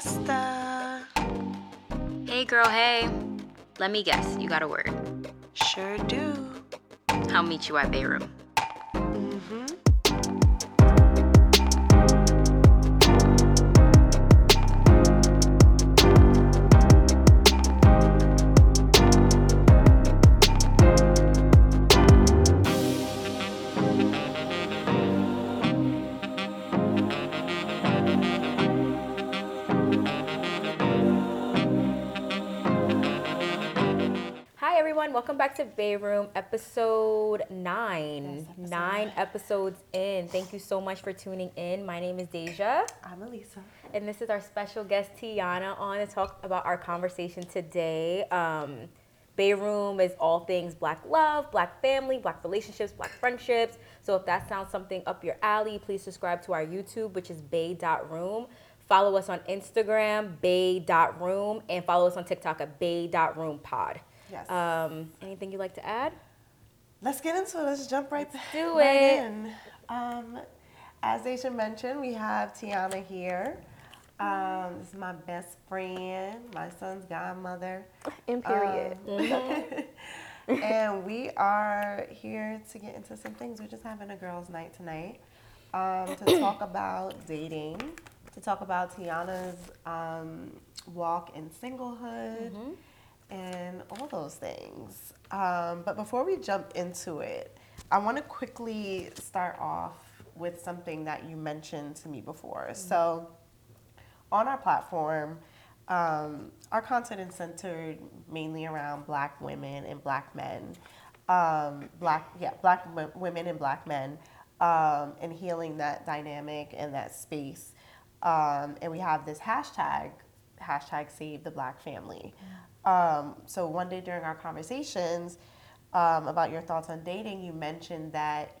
sister. Hey, girl, hey. Let me guess, you got a word. Sure do. I'll meet you at Bae Room. Hi mm-hmm. Everyone, welcome back to Bae Room, episode nine. nine episodes in. Thank you so much for tuning in. My name is Deja, I'm Elisa. and this is our special guest Tiana on to talk about our conversation today. Um, Bay Room is all things Black love, Black family, Black relationships, Black friendships. So if that sounds something up your alley, please subscribe to our YouTube, which is Bae.room. Follow us on Instagram, Bae.room, and follow us on TikTok at Bae.roompod. Yes. Um, anything you'd like to add? Let's get into it. Let's jump right, do right it. in. Um, as Aisha mentioned, we have Tiana here. Um, this is my best friend, my son's godmother. In period. and we are here to get into some things. We're just having a girls' night tonight um, to talk about dating, to talk about Tiana's um, walk in singlehood, and all those things. Um, but before we jump into it, I want to quickly start off with something that you mentioned to me before. So, on our platform, um, our content is centered mainly around black women and black men, um, black yeah, black w- women and black men, um, and healing that dynamic and that space. Um, and we have this hashtag, hashtag Save the Black Family. Um, so one day during our conversations um, about your thoughts on dating, you mentioned that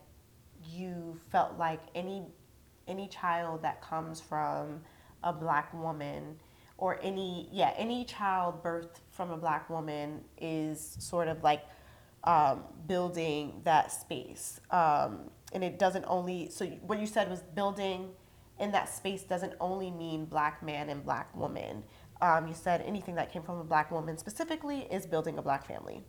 you felt like any any child that comes from a black woman or any yeah any child birthed from a black woman is sort of like um, building that space. Um, and it doesn't only so what you said was building in that space doesn't only mean black man and black woman um, you said anything that came from a black woman specifically is building a black family.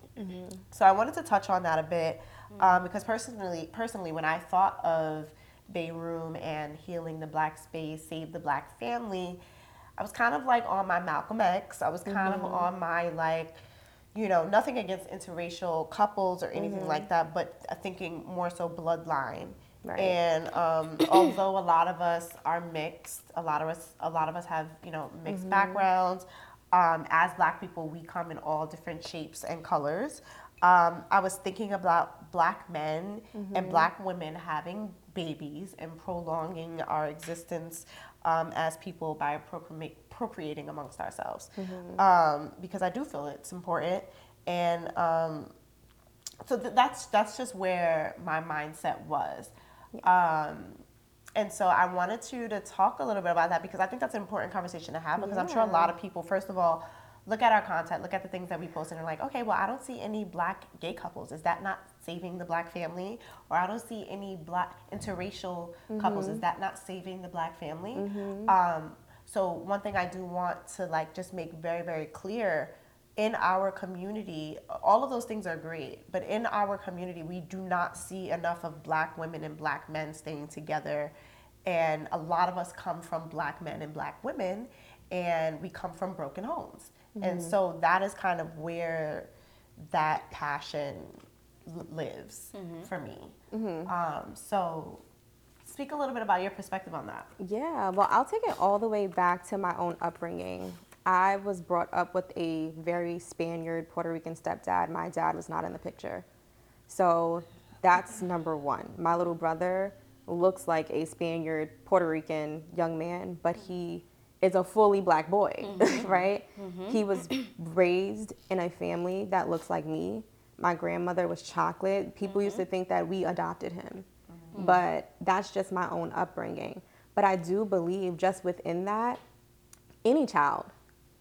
So I wanted to touch on that a bit um, because personally, personally, when I thought of Bae Room and healing the black space, save the black family, I was kind of like on my Malcolm X. I was kind of on my like, you know, nothing against interracial couples or anything like that, but thinking more so bloodline. Right. And um, although a lot of us are mixed, a lot of us, a lot of us have you know mixed backgrounds. Um, as Black people, we come in all different shapes and colors. Um, I was thinking about Black men and Black women having babies and prolonging our existence um, as people by procreating amongst ourselves. Um, because I do feel it's important, and um, so th- that's that's just where my mindset was. Um, and so I wanted to to talk a little bit about that because I think that's an important conversation to have because I'm sure a lot of people, first of all, look at our content, look at the things that we post, and are like, okay, well, I don't see any black gay couples. Is that not saving the black family? Or I don't see any black interracial couples. Is that not saving the black family? Um, so one thing I do want to like just make very very clear in our community, all of those things are great, but in our community, we do not see enough of black women and black men staying together. And a lot of us come from black men and black women, and we come from broken homes. And mm-hmm. so that is kind of where that passion l- lives mm-hmm. for me. Mm-hmm. Um, so, speak a little bit about your perspective on that. Yeah, well, I'll take it all the way back to my own upbringing. I was brought up with a very Spaniard Puerto Rican stepdad. My dad was not in the picture. So that's number one. My little brother looks like a Spaniard Puerto Rican young man, but he is a fully black boy, mm-hmm. right? Mm-hmm. He was raised in a family that looks like me. My grandmother was chocolate. People used to mm-hmm. think that we adopted him, but that's just my own upbringing. But I do believe just within that, any child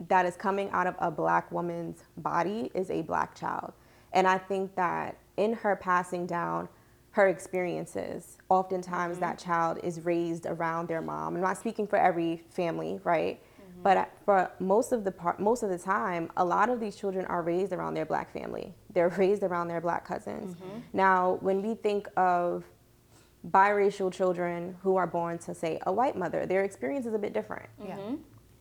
that is coming out of a black woman's body is a black child. And I think that in her passing down her experiences, oftentimes that mm-hmm. child is raised around their mom. I'm not speaking for every family, right? Mm-hmm. But for most of the part, most of the time, a lot of these children are raised around their black family. They're raised around their black cousins. Mm-hmm. Now, when we think of biracial children who are born to say a white mother, their experience is a bit different. Yeah.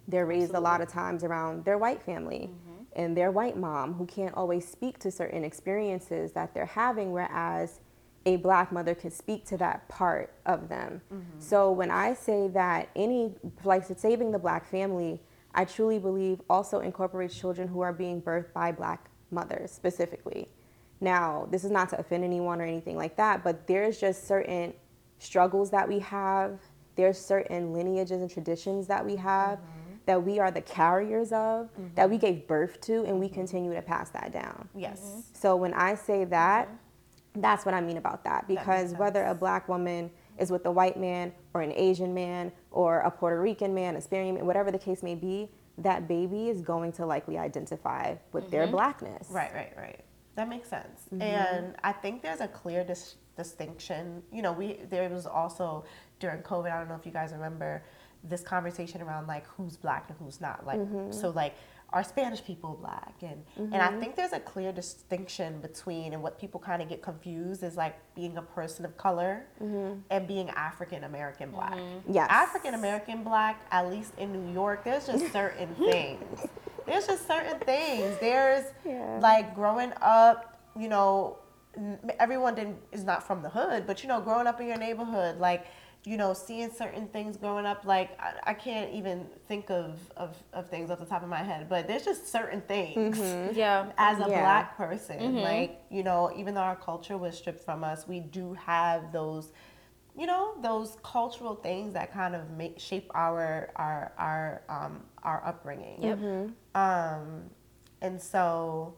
They're raised a lot of times around their white family Mm-hmm. and their white mom who can't always speak to certain experiences that they're having, whereas a black mother can speak to that part of them. Mm-hmm. So when I say that any, like saving the black family, I truly believe also incorporates children who are being birthed by black mothers specifically. Now, this is not to offend anyone or anything like that, but there's just certain struggles that we have. There's certain lineages and traditions that we have that we are the carriers of, that we mm-hmm. gave birth to, and we mm-hmm. continue to pass that down. Yes. Mm-hmm. So when I say that, that's what I mean about that. makes Because whether a black woman is with a white man or an Asian man or a Puerto Rican man, a Spaniard man, whatever the case may be, that baby is going to likely identify with their blackness. Right, right, right. That makes sense. And I think there's a clear dis- distinction. You know, we there was also during COVID. I don't know if you guys remember this conversation around like who's black and who's not. Like, mm-hmm. so like are Spanish people black? And and I mm-hmm. think there's a clear distinction between and what people kind of get confused is like being a person of color mm-hmm. and being African American black. Yes. African American black, at least in New York, there's just certain things. There's just certain things. There's Yeah. like growing up, you know, everyone didn't is not from the hood, but you know, growing up in your neighborhood, like you know, seeing certain things growing up, like I, I can't even think of, of of things off the top of my head, but there's just certain things Yeah. as a Yeah. black person like you know even though our culture was stripped from us we do have those you know those cultural things that kind of make shape our our our um our upbringing Yep. um and so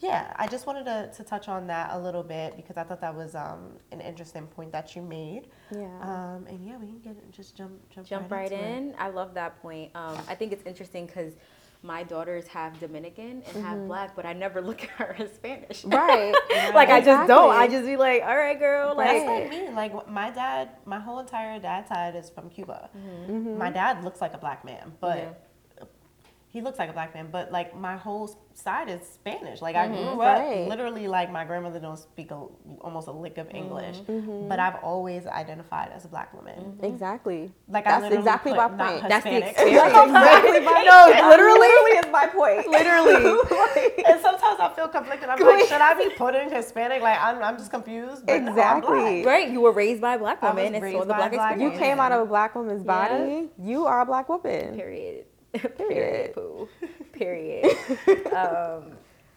yeah i just wanted to, to touch on that a little bit because i thought that was um an interesting point that you made Yeah. um and yeah we can get just jump jump, Jump right, right into it. in. I love that point. Um, I think it's interesting because my daughters have Dominican and have black, but I never look at her as Spanish. Right. like I just don't. I just be like, all right, girl. That's Like, like me. Like my dad, my whole entire dad side is from Cuba. My dad looks like a black man, but Yeah. He looks like a black man. But like my whole side is Spanish. Like I mm-hmm. grew up Right. literally like my grandmother don't speak a, almost a lick of mm-hmm. English, mm-hmm. but I've always identified as a black woman. Exactly. Like I That's literally exactly put my not point. That's the Hispanic. experience. exactly my No, literally. Literally is my point. Literally. and sometimes I feel conflicted. I'm like, should I be putting Hispanic? Like I'm, I'm just confused. But no, I'm Exactly. black. Right, you were raised by a black I was woman and raised saw the by a black black You experience. woman. came out of a black woman's body. You are a black woman. Period. Period. Period. Poo. Period. um,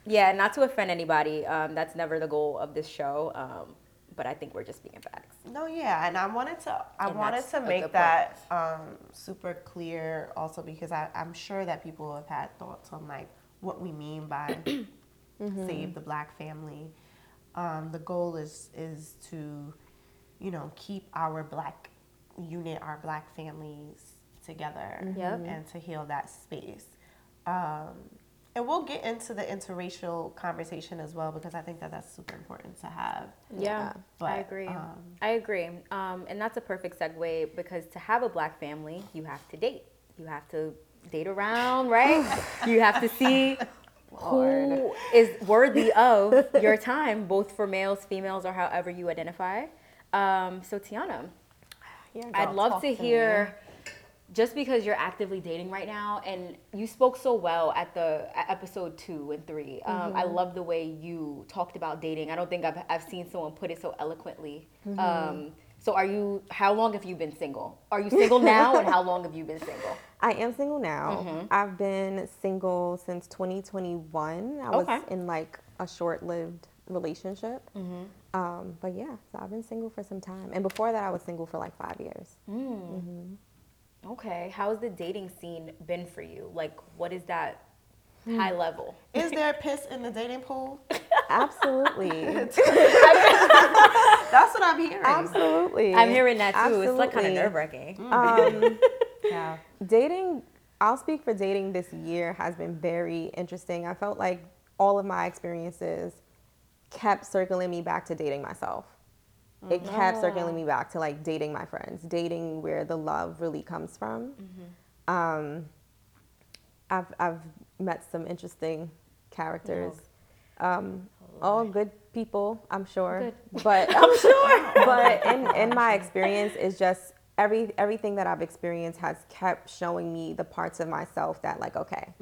yeah, not to offend anybody. Um, that's never the goal of this show. Um, but I think we're just being facts. No, yeah, and I wanted to I And wanted to make that um, super clear also because I, I'm sure that people have had thoughts on like what we mean by save the black family. Um, the goal is is to, you know, keep our black unit, our black families together Yep. and to heal that space. Um, and we'll get into the interracial conversation as well because I think that that's super important to have. Yeah, But, I agree. um, I agree. Um, and that's a perfect segue because to have a black family, you have to date. You have to date around, right? you have to see who is worthy of your time, both for males, females, or however you identify. Um, so, Tiana, Yeah, I'd love talk to to me. hear just because you're actively dating right now and you spoke so well at the at episode two and 3 um, Mm-hmm. i love the way you talked about dating i don't think i've, I've seen someone put it so eloquently Mm-hmm. um, so are you how long have you been single are you single now and how long have you been single I am single now. Mm-hmm. I've been single since 2021. I was in like a short-lived relationship. Mm-hmm. Um, but yeah, so I've been single for some time, and before that, I was single for like five years. Okay how's the dating scene been for you? Like what is that high level? Is there piss in the dating pool? Absolutely, That's what I'm hearing. absolutely. i'm hearing that too. It's like kind of nerve-wracking. Um, Yeah. dating i'll speak for dating this year has been very interesting. I felt like all of my experiences kept circling me back to dating myself it kept circling me back to like dating my friends dating where the love really comes from um, I've I've met some interesting characters. Um, all good people, I'm sure. Good. But I'm sure. but in, in my experience, is just every everything that I've experienced has kept showing me the parts of myself that like okay.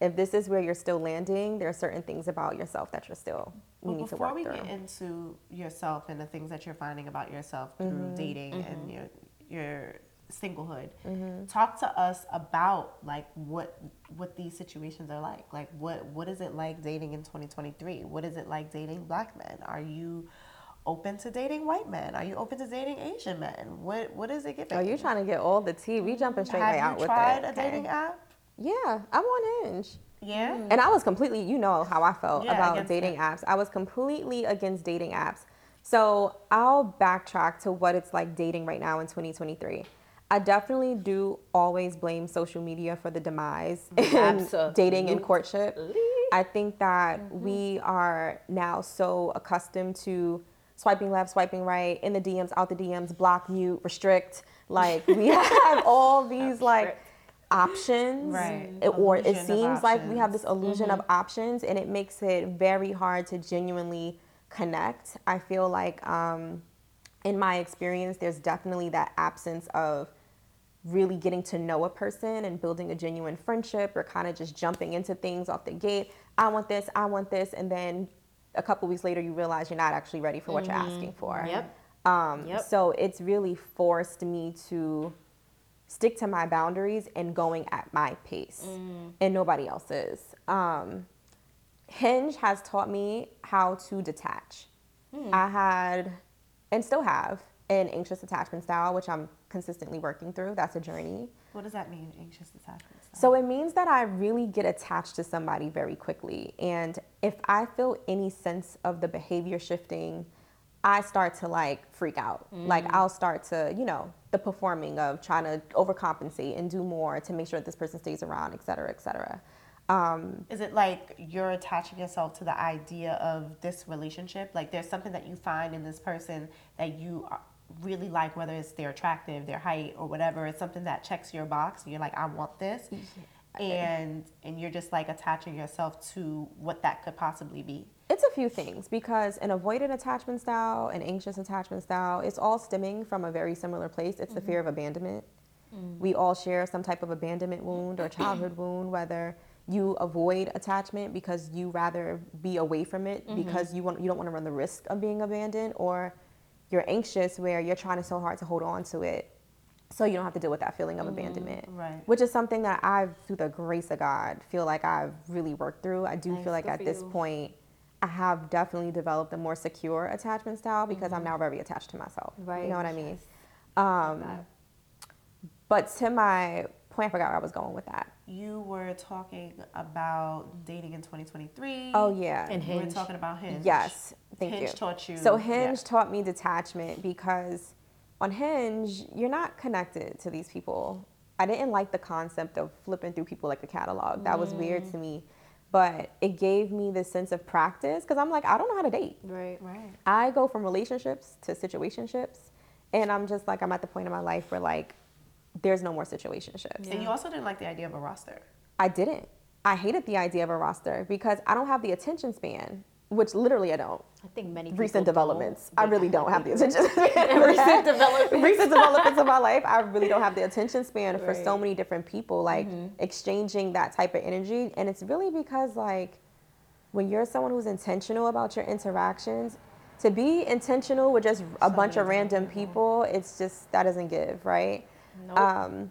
If this is where you're still landing, there are certain things about yourself that you're still you Well, need to before we get into yourself and the things that you're finding about yourself through Mm-hmm. dating and your your singlehood, Mm-hmm. talk to us about like what what these situations are like. Like what what is it like dating in 2023? What is it like dating black men? Are you open to dating white men? Are you open to dating Asian men? What what is it giving? Oh, you trying to get all the tea? We jumping straight Have right you out with tried a okay? dating app? Yeah, I'm on Hinge. Yeah. And I was completely, you know how I felt Yeah, about against dating it. apps. I was completely against dating apps. So I'll backtrack to what it's like dating right now in 2023. I definitely do always blame social media for the demise in dating and courtship. I think that Mm-hmm. we are now so accustomed to swiping left, swiping right, in the DMs, out the DMs, block, mute, restrict. Like we have all these like options Right. it- or it Illusion seems like we have this illusion of options and it makes it very hard to genuinely connect i feel like um, in my experience there's definitely that absence of really getting to know a person and building a genuine friendship or kind of just jumping into things off the gate i want this i want this and then a couple weeks later you realize you're not actually ready for what you're asking for Yep. um, Yep. So it's really forced me to stick to my boundaries and going at my pace, and nobody else's. Um, Hinge has taught me how to detach. I had, and still have, an anxious attachment style, which I'm consistently working through. That's a journey. What does that mean? Anxious attachment style? So it means that I really get attached to somebody very quickly. And if I feel any sense of the behavior shifting, I start to like freak out. Like I'll start to, you know, the performing of trying to overcompensate and do more to make sure that this person stays around, et cetera, et cetera. Um, Is it like you're attaching yourself to the idea of this relationship? Like there's something that you find in this person that you really like, whether it's their attractive, their height, or whatever. It's something that checks your box, and you're like, I want this, and and you're just like attaching yourself to what that could possibly be. It's a few things because an avoidant attachment style, an anxious attachment style, it's all stemming from a very similar place. It's the mm-hmm. fear of abandonment. Mm. We all share some type of abandonment wound or childhood wound, whether you avoid attachment because you rather be away from it mm-hmm. because you want you don't want to run the risk of being abandoned, or you're anxious where you're trying so hard to hold on to it so you don't have to deal with that feeling of mm-hmm. abandonment Right. which is something that i've through the grace of god feel like i've really worked through i do Nice, feel like at this you. point i have definitely developed a more secure attachment style because i'm now very attached to myself Right. you Mm-hmm. Know what i mean um, that. but to my point i forgot where i was going with that You were talking about dating in 2023. oh yeah And you were Hinge. talking about Hinge. Yes, thank Hinge you. taught you. So yeah. Hinge taught me detachment because on Hinge, you're not connected to these people. I didn't like the concept of flipping through people like a catalog. That was weird to me. But it gave me this sense of practice because I'm like, I don't know how to date. Right. Right. I go from relationships to situationships. And I'm just like, I'm at the point in my life where like, there's no more situationships. And you also didn't like the idea of a roster. I didn't. I hated the idea of a roster because I don't have the attention span, which literally I don't. I think many recent developments. I really don't have the attention span. recent developments. recent developments of my life. I really don't have the attention span for so Right. Mm-hmm. many different people, like exchanging that type of energy. And it's really because like when you're someone who's intentional about your interactions, to be intentional with just a bunch of random people, it's just that doesn't give, right? Nope. Um,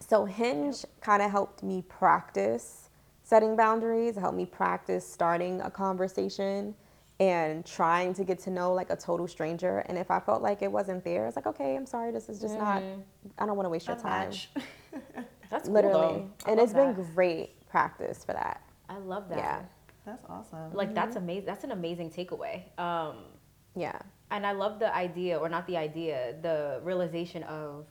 so Hinge kind of helped me practice setting boundaries, it helped me practice starting a conversation and trying to get to know like a total stranger. And if I felt like it wasn't there, it's like, okay, I'm sorry, this is just not, I don't want to waste your time. That's Literally. though. I and love it's been great practice for that. I love that. Yeah. That's awesome. Like that's amazing. That's an amazing takeaway. Um, Yeah. and I love the idea, or not the idea, the realization of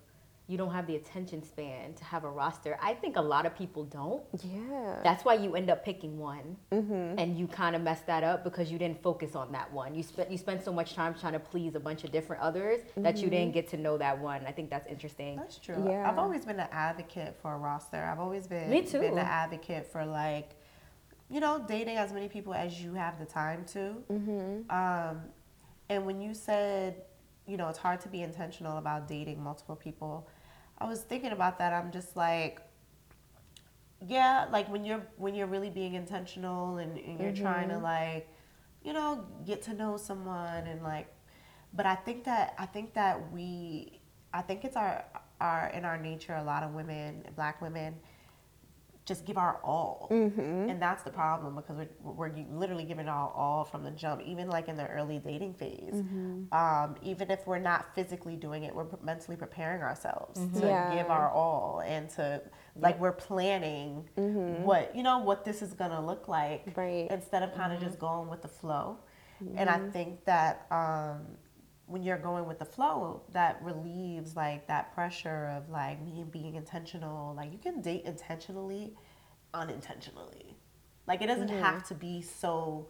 you don't have the attention span to have a roster. I think a lot of people don't. Yeah. That's why you end up picking one, and you kind of mess that up because you didn't focus on that one. You spent you spent so much time trying to please a bunch of different others that you didn't get to know that one. I think that's interesting. That's true. Yeah. I've always been an advocate for a roster. I've always been Me too. been an advocate for like, you know, dating as many people as you have the time to. Mm-hmm. Um, and when you said, you know, it's hard to be intentional about dating multiple people, I was thinking about that. I'm just like, yeah, like when you're when you're really being intentional and, and you're trying Mm-hmm. to like, you know, get to know someone and like, but I think that I think that we, I think it's our our in our nature. A lot of women, black women, just give our all, mm-hmm. and that's the problem because we're, we're literally giving our all from the jump. Even like in the early dating phase, mm-hmm. um, even if we're not physically doing it, we're mentally preparing ourselves mm-hmm. to Yeah. give our all and to like we're planning what you know what this is gonna look like Right. instead of kind of just going with the flow. And I think that um, when you're going with the flow, that relieves like that pressure of like me being intentional. Like you can date intentionally, unintentionally. Like it doesn't have mm-hmm. to be so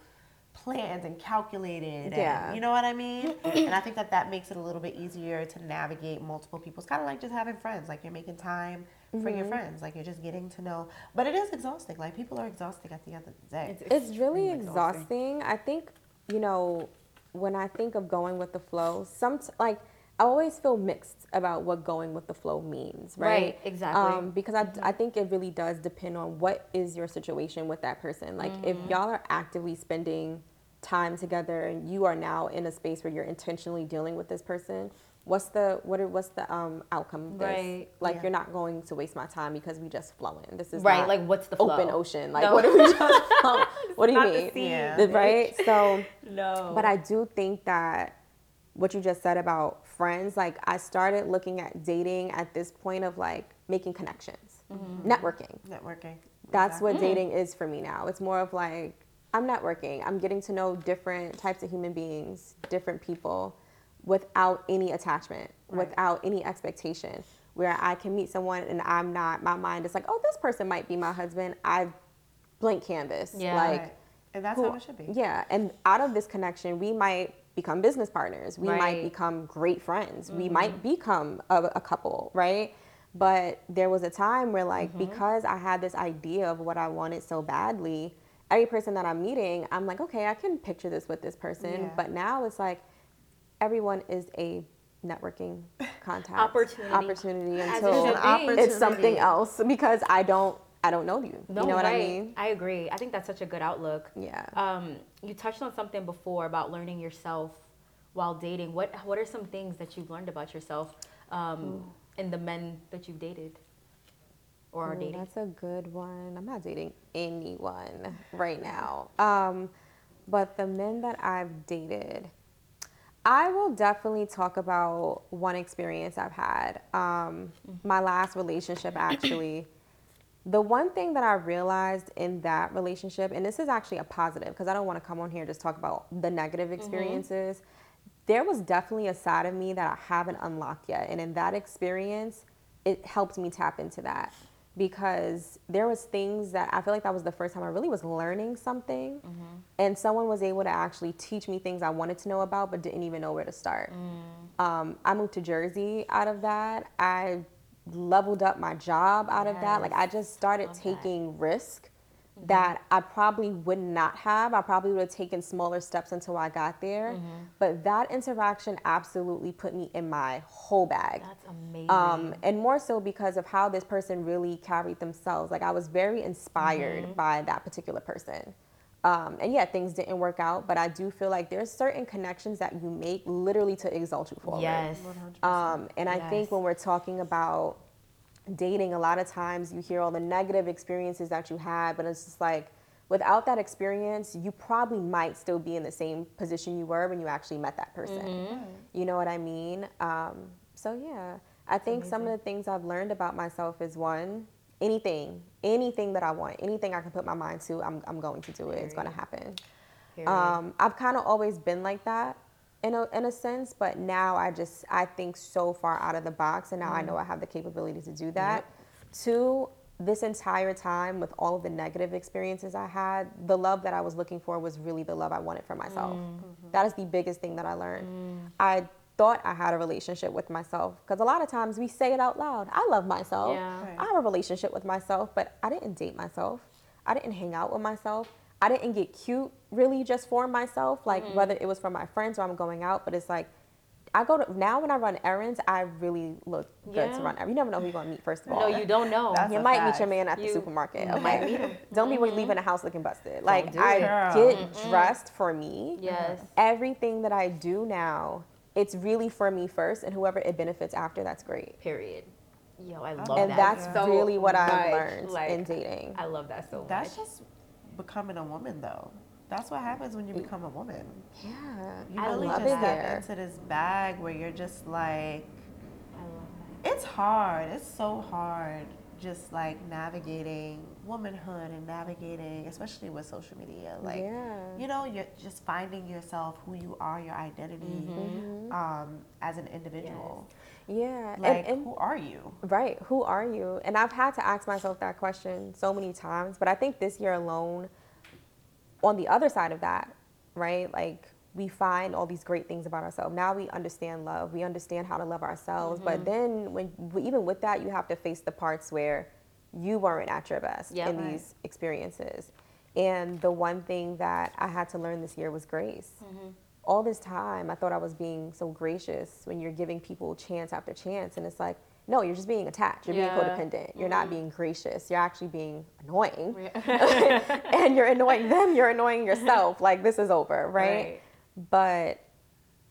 planned and calculated. Yeah. And, you know what I mean? and I think that that makes it a little bit easier to navigate multiple people. It's kind of like just having friends. Like you're making time for your mm-hmm. friends. Like you're just getting to know. But it is exhausting. Like people are exhausting at the end of the day. It's really extremely exhausting. I think, you know, when I think of going with the flow, some like I always feel mixed about what going with the flow means, right? Right, exactly. Um, because I, I think it really does depend on what is your situation with that person. Like if y'all are actively spending time together and you are now in a space where you're intentionally dealing with this person, what's the what are, what's the um outcome of this? Right, Like yeah. you're not going to waste my time because we just flowing. This is Right, not like, what's the open ocean? Like No. what are we just flow? What do you not the mean? sea, Yeah. Right? So No. but I do think that what you just said about friends, like I started looking at dating at this point of like making connections, networking. Networking. That's Exactly. what dating is for me now. It's more of like I'm networking. I'm getting to know different types of human beings, different people without any attachment, Right. without any expectation. Where I can meet someone and I'm not my mind is like, "Oh, this person might be my husband." I blank canvas. Yeah. Like Right. And that's who- how it should be. Yeah, and out of this connection, we might become business partners. We might become great friends. We mm-hmm. might become a, a couple, right? But there was a time where, like, mm-hmm. because I had this idea of what I wanted so badly, every person that I'm meeting, I'm like, okay, I can picture this with this person. Yeah. But now it's like everyone is a networking contact Opportunity. opportunity As it until it's something else because I don't I don't know you. no, you know what right. I mean? I agree. I think that's such a good outlook. Yeah. Um, you touched on something before about learning yourself while dating. What What are some things that you've learned about yourself um, in the men that you've dated or are Ooh, dating? That's a good one. I'm not dating anyone right now. Um, but the men that I've dated, I will definitely talk about one experience I've had. Um, my last relationship, actually. The one thing that I realized in that relationship, and this is actually a positive because I don't want to come on here and just talk about the negative experiences. There was definitely a side of me that I haven't unlocked yet. And in that experience, it helped me tap into that because there was things that I feel like that was the first time I really was learning something and someone was able to actually teach me things I wanted to know about but didn't even know where to start. Um, I moved to Jersey out of that. I leveled up my job out of that. Like I just started taking risk that I probably would not have. I probably would have taken smaller steps until I got there. But that interaction absolutely put me in my whole bag. That's amazing. Um, and more so because of how this person really carried themselves. Like I was very inspired Mm-hmm. by that particular person. Um, and yeah, things didn't work out, but I do feel like there's certain connections that you make literally to exalt you forward. yes. Um, and I Yes. think when we're talking about dating, a lot of times you hear all the negative experiences that you had, but it's just like without that experience, you probably might still be in the same position you were when you actually met that person. Mm-hmm. You know what I mean? Um, so yeah, I think some of the things I've learned about myself is one, anything, anything that I want, anything I can put my mind to, I'm, I'm going to do it. It's going to happen. Um, I've kind of always been like that in a, in a sense, but now I just I think so far out of the box, and now I mm-hmm. know I have the capability to do that. Two, this entire time with all of the negative experiences I had, the love that I was looking for was really the love I wanted for myself. Mm. Mm-hmm. That is the biggest thing that I learned. Mm. I thought I had a relationship with myself because a lot of times we say it out loud. I love myself. Yeah. Right. I have a relationship with myself, but I didn't date myself. I didn't hang out with myself. I didn't get cute really just for myself, like Mm-hmm. whether it was for my friends or I'm going out. But it's like I go to now when I run errands, I really look good to run. errands. You never know who you're gonna meet. First of all, No, you don't know. That's you a might meet your man at the You supermarket. might Mm-hmm. Okay, meet him. don't be leaving the house looking busted. Like do I it. Girl. get dressed for me. Yes. Everything that I do now, it's really for me first, and whoever it benefits after, that's great. Period. Yo, I love and that. And that's so really what I've much. learned Like, in dating. I love that so That's much. just becoming a woman, though. That's what happens when you become a woman. yeah, You I really love just it step into this bag where you're just like, I love that. it's hard. It's so hard just like navigating womanhood and navigating, especially with social media. Like, Yeah. you know, you're just finding yourself, who you are, your identity um, as an individual. Yeah. Like, and, and who are you? Right. Who are you? And I've had to ask myself that question so many times, but I think this year alone, on the other side of that, right? Like we find all these great things about ourselves. Now we understand love. We understand how to love ourselves. But mm-hmm. then when even with that, you have to face the parts where you weren't at your best in these experiences. And the one thing that I had to learn this year was grace. Mm-hmm. All this time, I thought I was being so gracious when you're giving people chance after chance, and it's like, no, you're just being attached. You're Yeah. being codependent. You're not mm-hmm. being gracious. You're actually being annoying, and you're annoying them. You're annoying yourself. Like this is over, right? Right. But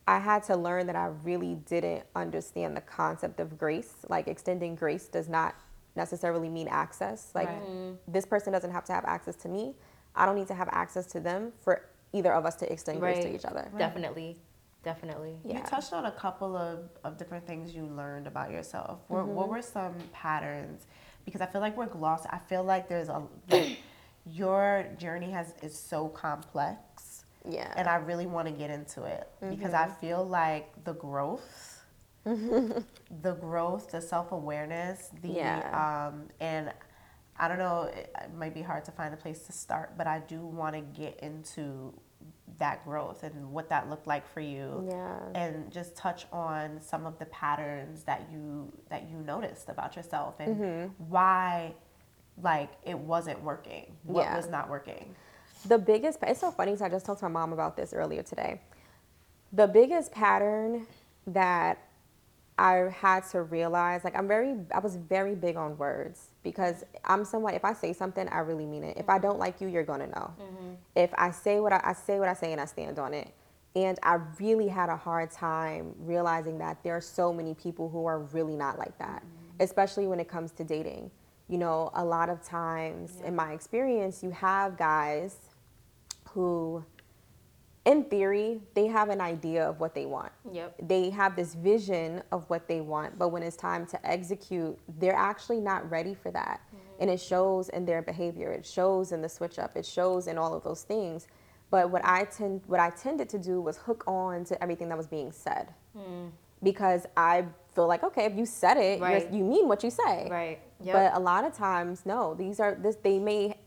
I had to learn that I really didn't understand the concept of grace. Like extending grace does not necessarily mean access. Like Right. this person doesn't have to have access to me. I don't need to have access to them for either of us to extend grace to each other. Definitely. Definitely. Yeah. You touched on a couple of, of different things you learned about yourself. What, Mm-hmm. what were some patterns? Because I feel like we're glossed. I feel like there's a like, your journey has is so complex, Yeah. and I really want to get into it because I feel like the growth, the growth, the self awareness, the Yeah. um, and I don't know. It, it might be hard to find a place to start, but I do want to get into that growth and what that looked like for you Yeah. and just touch on some of the patterns that you that you noticed about yourself and Mm-hmm. why like it wasn't working what Yeah. was not working The biggest, it's so funny because I just talked to my mom about this earlier today. The biggest pattern that I had to realize, like I'm very, I was very big on words because I'm someone, if I say something, I really mean it. If I don't like you, you're gonna know. Mm-hmm. If I say what I, I say what I say and I stand on it. And I really had a hard time realizing that there are so many people who are really not like that, mm-hmm. especially when it comes to dating. You know, a lot of times in my experience, you have guys who, in theory, they have an idea of what they want. Yep. They have this vision of what they want, but when it's time to execute, they're actually not ready for that. Mm-hmm. And it shows in their behavior, it shows in the switch up, it shows in all of those things. But what I tend what I tended to do was hook on to everything that was being said. Mm. Because I feel like, okay, if you said it, Right. you mean what you say. Right. Yep. But a lot of times, no. These are this. They may,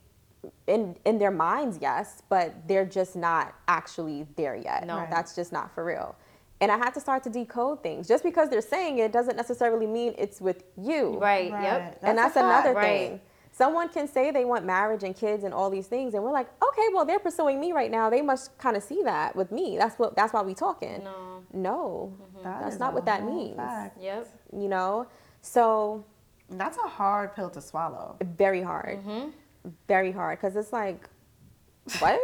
in in their minds, yes, but they're just not actually there yet. No. Right. that's just not for real. And I had to start to decode things. Just because they're saying it doesn't necessarily mean it's with you. right. Right. Yep. and That's that's a fact. another Right. thing. Someone can say they want marriage and kids and all these things, and we're like, okay, well, they're pursuing me right now. They must kind of see that with me. That's what. That's why we talking. No. No, That that's not what that means. fact. Yep. You know, so that's a hard pill to swallow very hard Mm-hmm. Very hard because it's like what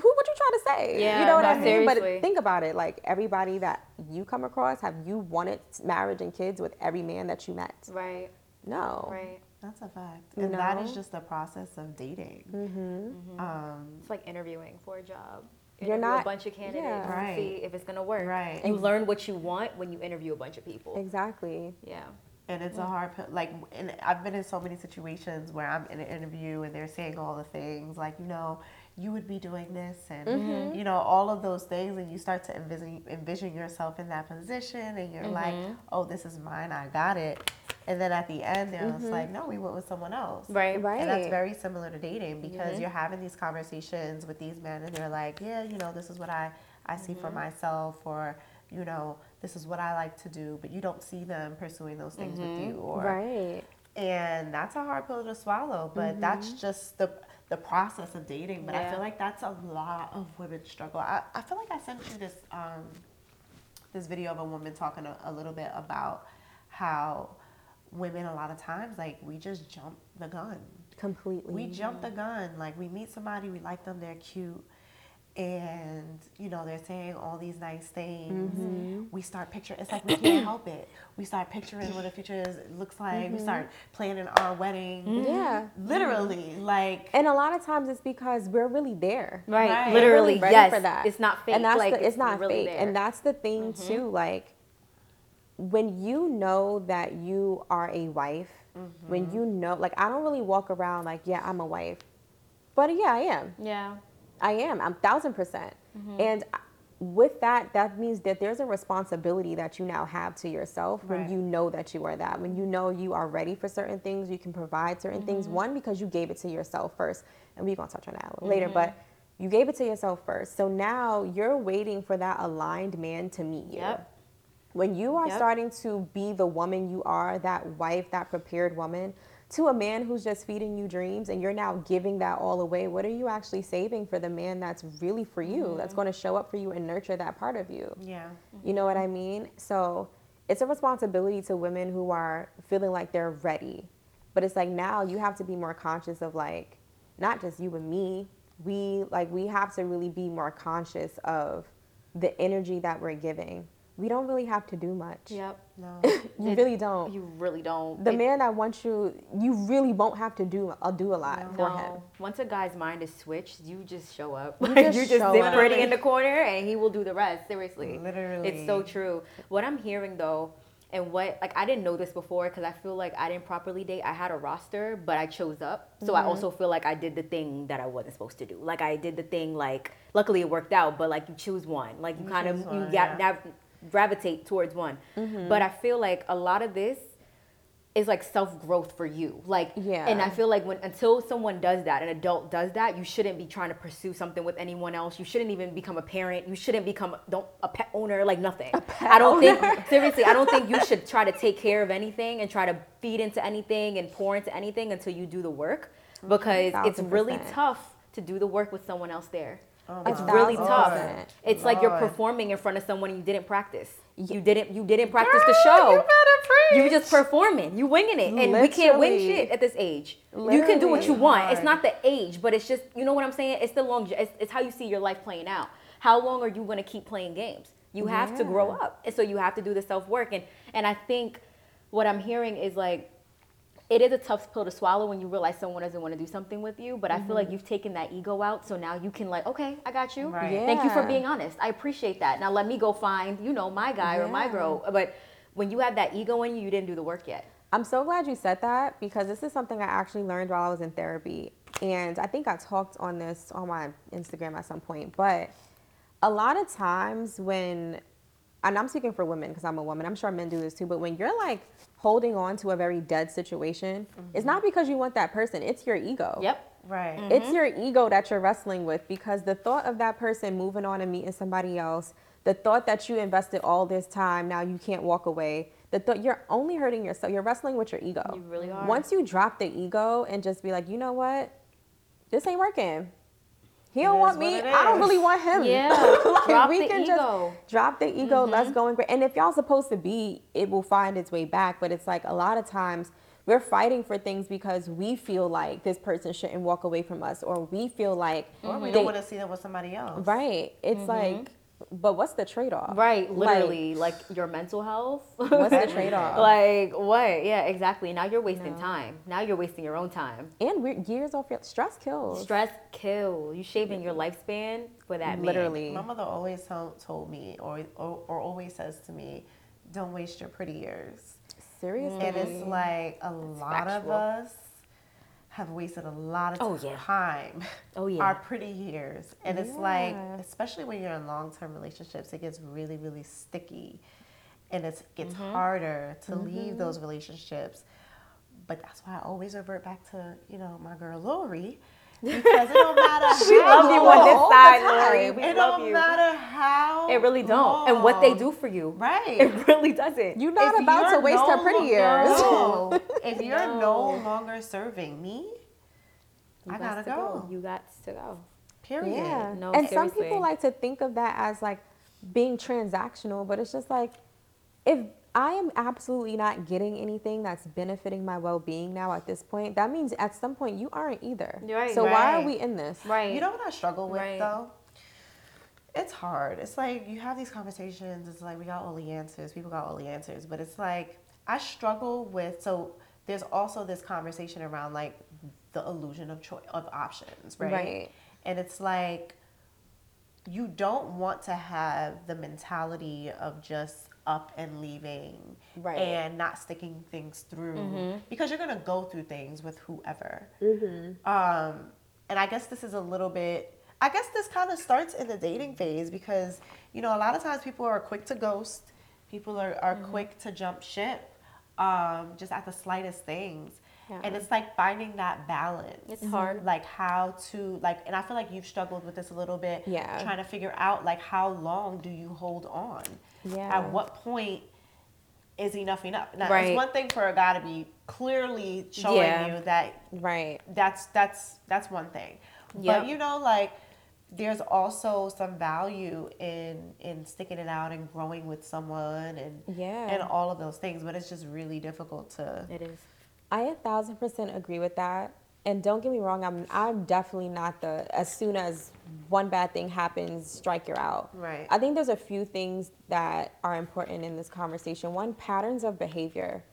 who what you trying to say Yeah, you know what i no, mean but think about it like everybody that you come across have you wanted marriage and kids with every man that you met Right. no Right. that's a fact You and that is just the process of dating mm-hmm. um It's like interviewing for a job. You're not- a bunch of candidates yeah. to Right. see if it's gonna work. Right. You learn what you want when you interview a bunch of people. exactly Yeah. And it's a mm. hard. Like, and I've been in so many situations where I'm in an interview and they're saying all the things, like, you know, you would be doing this, and mm-hmm. you know, all of those things, and you start to envision envision yourself in that position, and you're like, mm-hmm. oh, this is mine, I got it. And then at the end, they're just mm-hmm. like, no, we went with someone else. Right. Right. And that's very similar to dating because you're having these conversations with these men and they're like, yeah, you know, this is what I, I see for myself or, you know, this is what I like to do, but you don't see them pursuing those things with you or Right. and that's a hard pill to swallow, but that's just the the process of dating. But I feel like that's a lot of women struggle. I, I feel like I sent you this um, this video of a woman talking a, a little bit about how women a lot of times like we just jump the gun. Completely. We jump the gun. Like we meet somebody, we like them, they're cute, and you know they're saying all these nice things. Mm-hmm. We start picturing. It's like we can't help it. We start picturing what the future is, looks like. Mm-hmm. We start planning our wedding. yeah. Literally, like And a lot of times it's because we're really there. Right. Right. Literally, We're really ready yes. for that. It's not fake. And that's like the, it's, not really fake. there. Mm-hmm. And that's the thing too. Like when you know that you are a wife, when Mm-hmm. you know, like I don't really walk around like, yeah, I'm a wife, but yeah, I am. yeah. I am. I'm thousand percent. Mm-hmm. And with that, that means that there's a responsibility that you now have to yourself when Right. you know that you are that. When you know you are ready for certain things, you can provide certain things. Mm-hmm. One, because you gave it to yourself first, and we're gonna touch on that a little later. Mm-hmm. But you gave it to yourself first. So now you're waiting for that aligned man to meet you. Yep. When you are Yep. starting to be the woman you are, that wife, that prepared woman, to a man who's just feeding you dreams and you're now giving that all away, what are you actually saving for the man that's really for you, that's mm-hmm. going to show up for you and nurture that part of you? yeah, You know what I mean? So it's a responsibility to women who are feeling like they're ready. But it's like now you have to be more conscious of like, not just you and me. We like we have to really be more conscious of the energy that we're giving. We don't really have to do much. Yep. No, You It- really don't. You really don't. the It- man that wants you, you really won't have to do uh, do a lot for him. No. Once a guy's mind is switched, you just show up. You Like, just you just sit pretty in the corner, and he will do the rest. Seriously, Literally. it's so true. What I'm hearing though, and what like I didn't know this before because I feel like I didn't properly date. I had a roster, but I chose up. So I also feel like I did the thing that I wasn't supposed to do. Like I did the thing like luckily it worked out, but like you choose one. Like you, kind of choose you one, got yeah. nav- gravitate towards one. But I feel like a lot of this is like self growth for you. Like Yeah. and I feel like when until someone does that, an adult does that, you shouldn't be trying to pursue something with anyone else. You shouldn't even become a parent. You shouldn't become don't a pet owner like nothing. I don't think seriously, I don't think you should try to take care of anything and try to feed into anything and pour into anything until you do the work because it's really tough to do the work with someone else there. Oh, it's my really tough. percent. It's like you're performing in front of someone you didn't practice. You didn't you didn't practice the show. you better You just performing. You winging it. And we can't wing shit at this age. You can do what you Literally. want. It's not the age, but it's just, you know what I'm saying? It's the long, it's, it's how you see your life playing out. How long are you going to keep playing games? You have to grow up. And so you have to do the self work. And, and I think what I'm hearing is like, it is a tough pill to swallow when you realize someone doesn't want to do something with you, but I feel like mm-hmm. you've taken that ego out, so now you can like, okay, I got you. Right. Thank you for being honest. I appreciate that. Now let me go find, you know, my guy or my girl. But when you have that ego in you, you didn't do the work yet. I'm so glad you said that because this is something I actually learned while I was in therapy. And I think I talked on this on my Instagram at some point. But a lot of times when, and I'm speaking for women because I'm a woman, I'm sure men do this too, but when you're like holding on to a very dead situation, it's not because you want that person, it's your ego. Yep. right. Mm-hmm. It's your ego that you're wrestling with because the thought of that person moving on and meeting somebody else, the thought that you invested all this time, now you can't walk away. The thought you're only hurting yourself. You're wrestling with your ego. You really are. Once you drop the ego and just be like, you know what, this ain't working. He don't want me. I don't really want him. Yeah. Like, Drop we the can ego. just drop the ego. Let's mm-hmm. go and. And if y'all supposed to be, it will find its way back. But it's like a lot of times we're fighting for things because we feel like this person shouldn't walk away from us, or we feel like Or we they- don't want to see them with somebody else. right. It's mm-hmm. like, but what's the trade off? Right, literally, like, your mental health. what's the trade off? like what? Yeah, exactly. Now you're wasting No. time. Now you're wasting your own time. and we're years off your stress kills. Stress kill. You shaving your lifespan for that man. Literally. My mother always told, told me, or, or or always says to me, "Don't waste your pretty years." Seriously. And it's like a lot of us have wasted a lot of Oh, yeah. time. Oh, yeah. Our pretty years. And it's like, especially when you're in long term relationships, it gets really, really sticky. And it gets Mm-hmm. harder to leave those relationships. But that's why I always revert back to, you know, my girl Lori. Because it don't matter We how love you on this side, Lori. We it love don't you. matter how It really don't. And what they do for you. Right. It really doesn't. You're not If about to you're waste her pretty lo- years. No. if you're no. No. longer serving me, You I gotta to go. You got to go. Period. Yeah. No, and some people like to think of that as like being transactional, but it's just like if I am absolutely not getting anything that's benefiting my well being now at this point, that means at some point you aren't either. You're right. So why are we in this? Right. You know what I struggle with Right. though? It's hard. It's like you have these conversations. It's like we got all the answers. People got all the answers. But it's like I struggle with. So there's also this conversation around like the illusion of choice of options, right? Right. And it's like you don't want to have the mentality of just up and leaving Right. and not sticking things through because you're gonna go through things with whoever. Um, and I guess this is a little bit. I guess this kind of starts in the dating phase because you know a lot of times people are quick to ghost, people are, are quick to jump ship, um, just at the slightest things. And it's like finding that balance. It's hard. Like how to like, and I feel like you've struggled with this a little bit. Yeah. Trying to figure out like how long do you hold on? Yeah. At what point is enough enough? Now Right. it's one thing for a guy to be clearly showing Yeah. you that Right. that's that's that's one thing. Yep. But you know, like there's also some value in in sticking it out and growing with someone and Yeah. and all of those things. But it's just really difficult to It is. I a thousand percent agree with that. And don't get me wrong, I'm I'm definitely not the as soon as one bad thing happens, strike you're out. Right. I think there's a few things that are important in this conversation. One, patterns of behavior.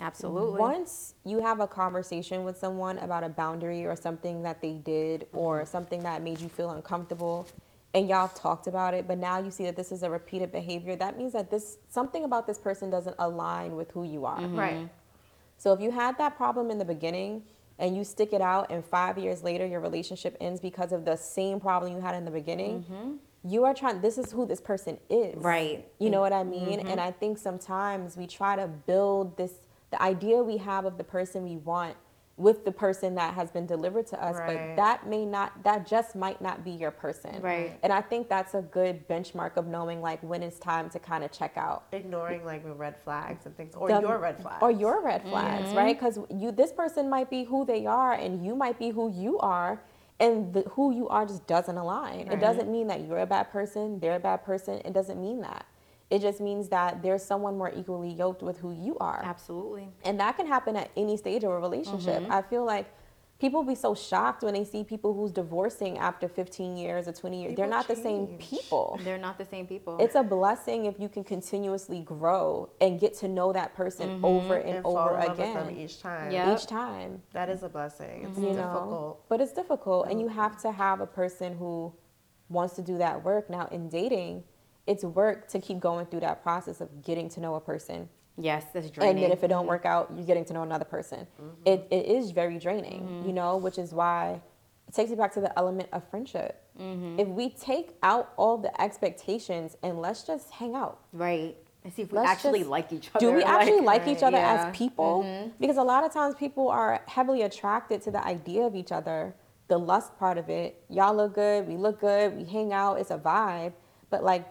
Absolutely. Once you have a conversation with someone about a boundary or something that they did or mm-hmm. something that made you feel uncomfortable and y'all have talked about it, but now you see that this is a repeated behavior, that means that this something about this person doesn't align with who you are. Mm-hmm. right. So if you had that problem in the beginning and you stick it out and 5 years later your relationship ends because of the same problem you had in the beginning, mm-hmm. you are trying this is who this person is. Right. You know what I mean? Mm-hmm. And I think sometimes we try to build this the idea we have of the person we want with the person that has been delivered to us, Right. but that may not that just might not be your person. Right. And I think that's a good benchmark of knowing like when it's time to kind of check out Ignoring like the red flags and things, or the- your red flags, or your red flags, Mm-hmm. right? Because you, this person might be who they are, and you might be who you are, and the, who you are just doesn't align. It doesn't mean that you're a bad person, they're a bad person. It doesn't mean that. It just means that there's someone more equally yoked with who you are, Absolutely. and that can happen at any stage of a relationship. Mm-hmm. I feel like. People be so shocked when they see people who's divorcing after 15 years or 20 years. They're People not the same people They're not the same people. it's a blessing if you can continuously grow and get to know that person mm-hmm. over and, and fall over in love with again them each time. Yeah. each time That is a blessing. It's mm-hmm. you difficult. know but it's difficult and you have to have a person who wants to do that work now in dating it's work to keep going through that process of getting to know a person yes, that's draining. and then if it don't work out you're getting to know another person mm-hmm. it, it is very draining mm-hmm. you know which is why it takes me back to the element of friendship mm-hmm. if we take out all the expectations and let's just hang out right. And see if we Let's actually just- like each other. do we actually like, Right. each other Yeah. Mm-hmm. as people? Because a lot of times people are heavily attracted to the idea of each other, the lust part of it. Y'all look good, we look good, we hang out, it's a vibe. But like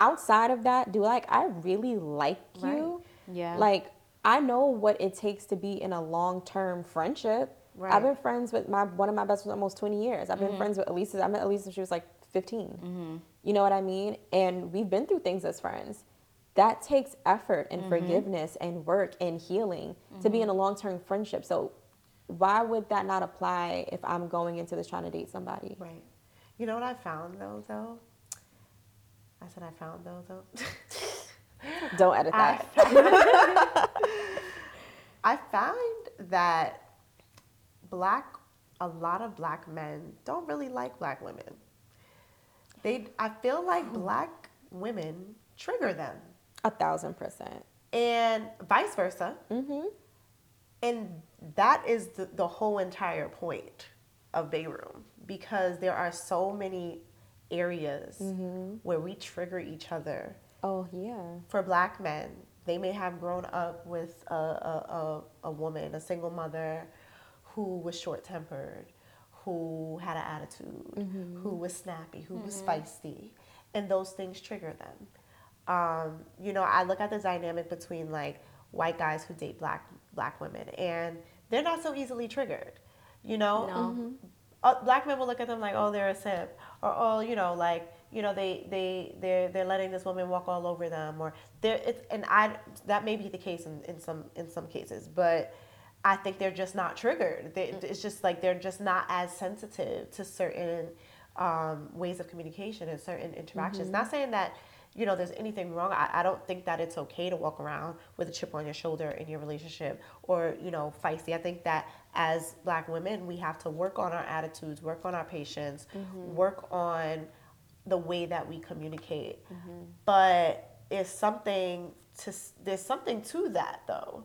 outside of that, do like I really like you? Yeah. Like I know what it takes to be in a long term friendship. Right. I've been friends with my one of my best friends almost 20 years. I've Mm-hmm. been friends with Elisa. I met Elisa when she was like 15. mm-hmm. You know what I mean? And we've been through things as friends. That takes effort and Mm-hmm. forgiveness and work and healing to be in a long term friendship. So why would that not apply if I'm going into this trying to date somebody? Right. You know what I found though, though? I said I found though, though. Don't edit I that. I found that black, a lot of black men don't really like black women. They, I feel like black women trigger them. A thousand percent. and vice versa. Mm-hmm. And that is the, the whole entire point of Bae Room because there are so many areas Mm-hmm. where we trigger each other. Oh yeah. For black men, they may have grown up with a, a, a, a woman, a single mother who was short tempered, who had an attitude, who was snappy, who was feisty, and those things trigger them. Um, you know, I look at the dynamic between like white guys who date black black women, and they're not so easily triggered. You know, No. Uh, black men will look at them like, oh, they're a simp, or oh, you know, like you know, they they they're they're letting this woman walk all over them, or they're it's and I that may be the case in, in some in some cases, but I think they're just not triggered. They, It's just like they're just not as sensitive to certain um, ways of communication and certain interactions. Not saying that you know there's anything wrong. I, I don't think that it's okay to walk around with a chip on your shoulder in your relationship or you know feisty. I think that as black women we have to work on our attitudes, work on our patience, mm-hmm. work on the way that we communicate. Mm-hmm. But it's something to there's something to that though.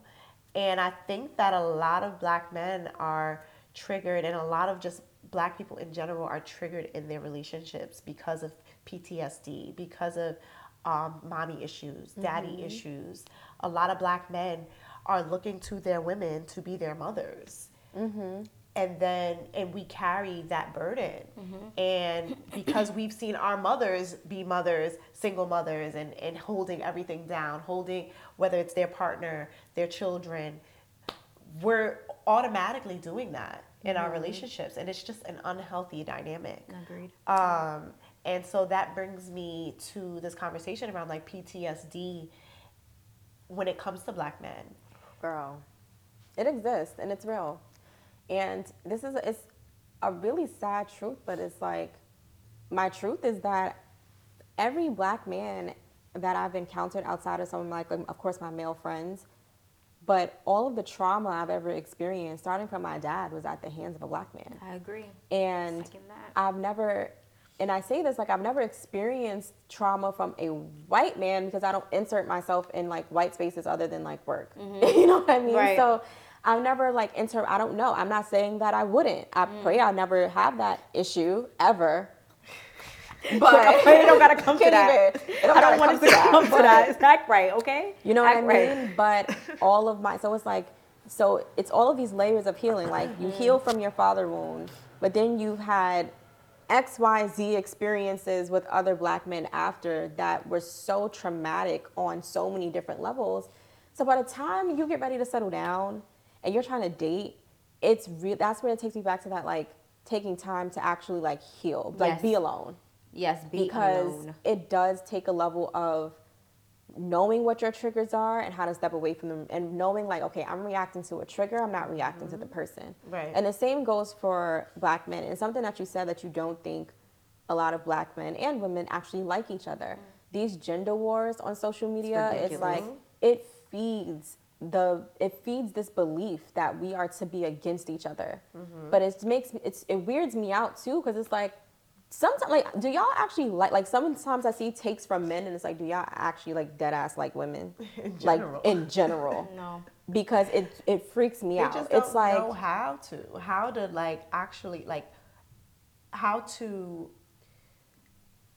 And I think that a lot of black men are triggered, and a lot of just black people in general are triggered in their relationships because of PTSD, because of um, mommy issues, daddy mm-hmm. issues. A lot of black men are looking to their women to be their mothers. Mm-hmm. And then, and we carry that burden. Mm-hmm. And because we've seen our mothers be mothers, single mothers, and, and holding everything down, holding whether it's their partner, their children, we're automatically doing that in our mm-hmm. relationships. And it's just an unhealthy dynamic. Agreed. Um, and so that brings me to this conversation around like PTSD when it comes to black men. Girl, it exists and it's real. And this is it's a really sad truth, but it's like my truth is that every black man that I've encountered outside of some of my, like, of course, my male friends, but all of the trauma I've ever experienced, starting from my dad, was at the hands of a black man. I agree. And. I've never, and I say this like I've never experienced trauma from a white man because I don't insert myself in like white spaces other than like work. you know what I mean? Mm-hmm. Right. So I've never like inter. I don't know. I'm not saying that I wouldn't. I Mm. pray I never have that issue ever. But I pray it don't gotta come to that. even- don't I don't want it to that, come to that. It's Act right, okay? You know what Act I right. mean? But all of my so it's like so it's all of these layers of healing. Like you Mm-hmm. heal from your father wound, but then you've had X, Y, Z experiences with other black men after that were so traumatic on so many different levels. So by the time you get ready to settle down and you're trying to date, it's real that's where it takes me back to that like taking time to actually like heal, like Yes. be alone Yes, be because alone. it does take a level of knowing what your triggers are and how to step away from them and knowing like okay i'm reacting to a trigger i'm not reacting to the mm-hmm. person Right. and the same goes for black men and something that you said that you don't think a lot of black men and women actually like each other mm. these gender wars on social media it's, like it feeds the it feeds this belief that we are to be against each other. Mm-hmm. But it makes me it's it weirds me out too because it's like sometimes like do y'all actually like like sometimes i see takes from men and it's like do y'all actually like dead ass like women? In like in general. No. because it it freaks me They out. just it's like know how to, how to like actually like, how to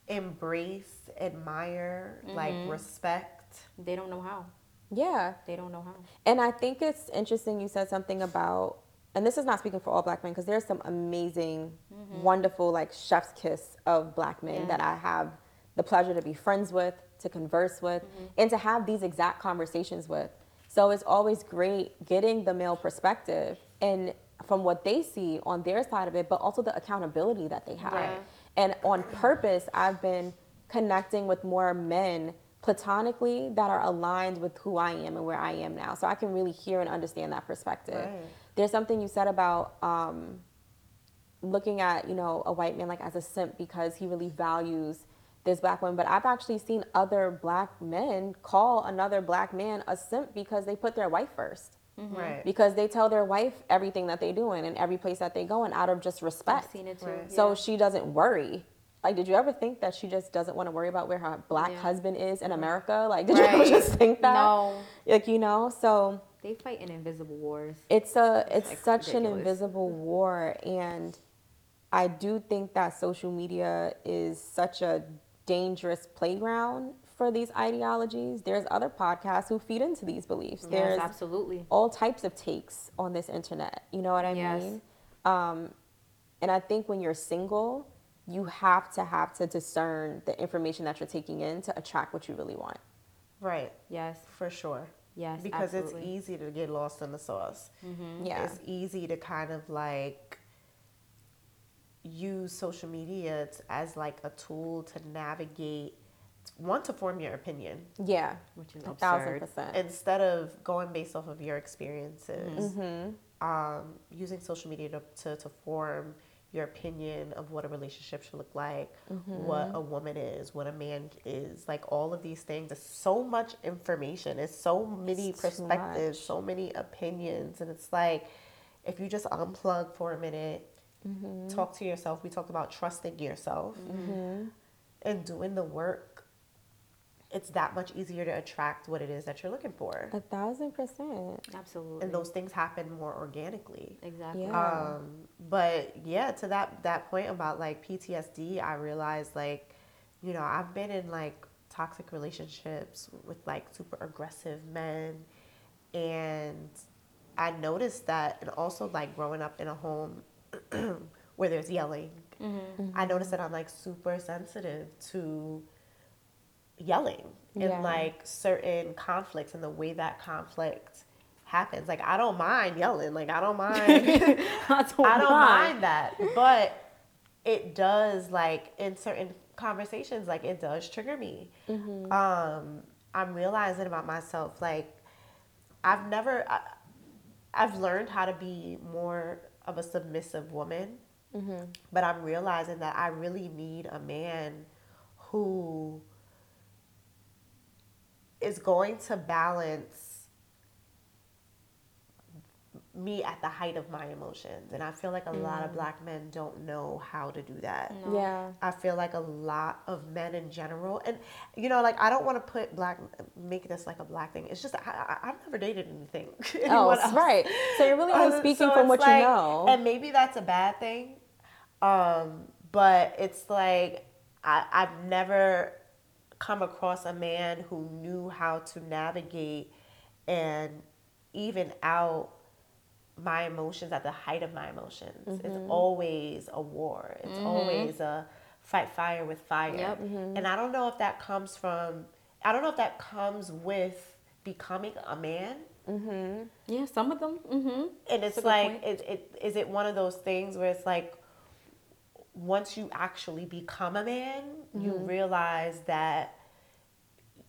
embrace, admire, like mm-hmm. respect. They don't know how. Yeah They don't know how. And I think it's interesting you said something about, and this is not speaking for all black men, because there's some amazing, mm-hmm. wonderful, like chef's kiss of black men that I have the pleasure to be friends with, to converse with, mm-hmm. and to have these exact conversations with. So it's always great getting the male perspective and from what they see on their side of it, but also the accountability that they have. Right. And on purpose, I've been connecting with more men platonically that are aligned with who I am and where I am now. So I can really hear and understand that perspective. Right. There's something you said about um, looking at, you know, a white man like as a simp because he really values this black woman. But I've actually seen other black men call another black man a simp because they put their wife first. Right. Because they tell their wife everything that they're doing and every place that they go in out of just respect. I've seen it too. Right. So yeah. she doesn't worry. Like, did you ever think that she just doesn't want to worry about where her black Yeah. husband is in America? Like, did you ever just think that? No. Like, you know, so They fight in invisible wars. it's a it's like such an invisible war, and I do think that social media is such a dangerous playground for these ideologies. There's other podcasts who feed into these beliefs. Yes, There's absolutely. all types of takes on this internet. You know what I Yes. mean? Um, and I think when you're single, you have to have to discern the information that you're taking in to attract what you really want. Right. Yes. For sure. Yes, Because absolutely. Mm-hmm. it's easy to get lost in the sauce. Yeah. It's easy to kind of like use social media as like a tool to navigate, want to form your opinion Yeah. Which is a thousand absurd. percent. instead of going based off of your experiences. Mm-hmm. Um, using social media to, to, to form your opinion of what a relationship should look like, Mm-hmm. what a woman is, what a man is, like all of these things. There's so much information. It's so many It's perspectives, so many opinions, and it's like if you just unplug for a minute, Mm-hmm. talk to yourself. We talked about trusting yourself and doing the work. It's that much easier to attract what it is that you're looking for, A thousand percent. Absolutely. and those things happen more organically. exactly. Yeah. Um, but yeah, to that that point about like PTSD, I realized like, you know, I've been in like toxic relationships with like super aggressive men, and I noticed that, and also like growing up in a home where there's yelling, I noticed that I'm like super sensitive to yelling Yeah. and like certain conflicts and the way that conflict happens. Like I don't mind yelling. Like I don't mind. I don't, I don't mind that, but it does like in certain conversations, like it does trigger me. Um, I'm realizing about myself, like I've never, I, I've learned how to be more of a submissive woman, but I'm realizing that I really need a man who is going to balance me at the height of my emotions. And I feel like a lot of black men don't know how to do that. Yeah. I feel like a lot of men in general, and you know, like I don't want to put black, make this like a black thing. It's just I, I, I've never dated anything. Oh, else. right. So you're really only speaking so from it's what you know. and maybe that's a bad thing. Um, but it's like I, I've never come across a man who knew how to navigate and even out my emotions at the height of my emotions. It's Mm-hmm. always a war. It's always a fight fire with fire. Yep. Mm-hmm. And I don't know if that comes from I don't know if that comes with becoming a man Yeah, some of them. Mm-hmm. and it's like it, it is it one of those things where it's like once you actually become a man you Mm-hmm. realize that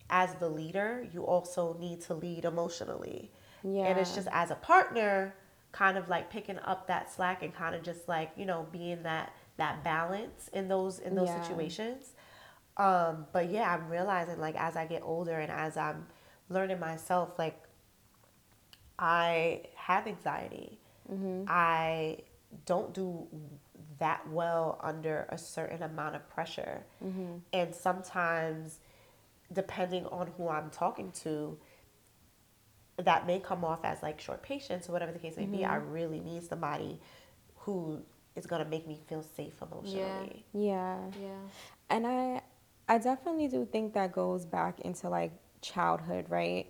as the leader you also need to lead emotionally Yeah. and it's just as a partner kind of like picking up that slack and kind of just like you know being that that balance in those in those Yeah. situations um but yeah i'm realizing like as i get older and as i'm learning myself like I have anxiety. I don't do that well under a certain amount of pressure. Mm-hmm. And sometimes, depending on who I'm talking to, that may come off as like short patience or whatever the case may be. I mm-hmm. really need somebody who is going to make me feel safe emotionally. yeah. Yeah. And I I definitely do think that goes back into like childhood, right?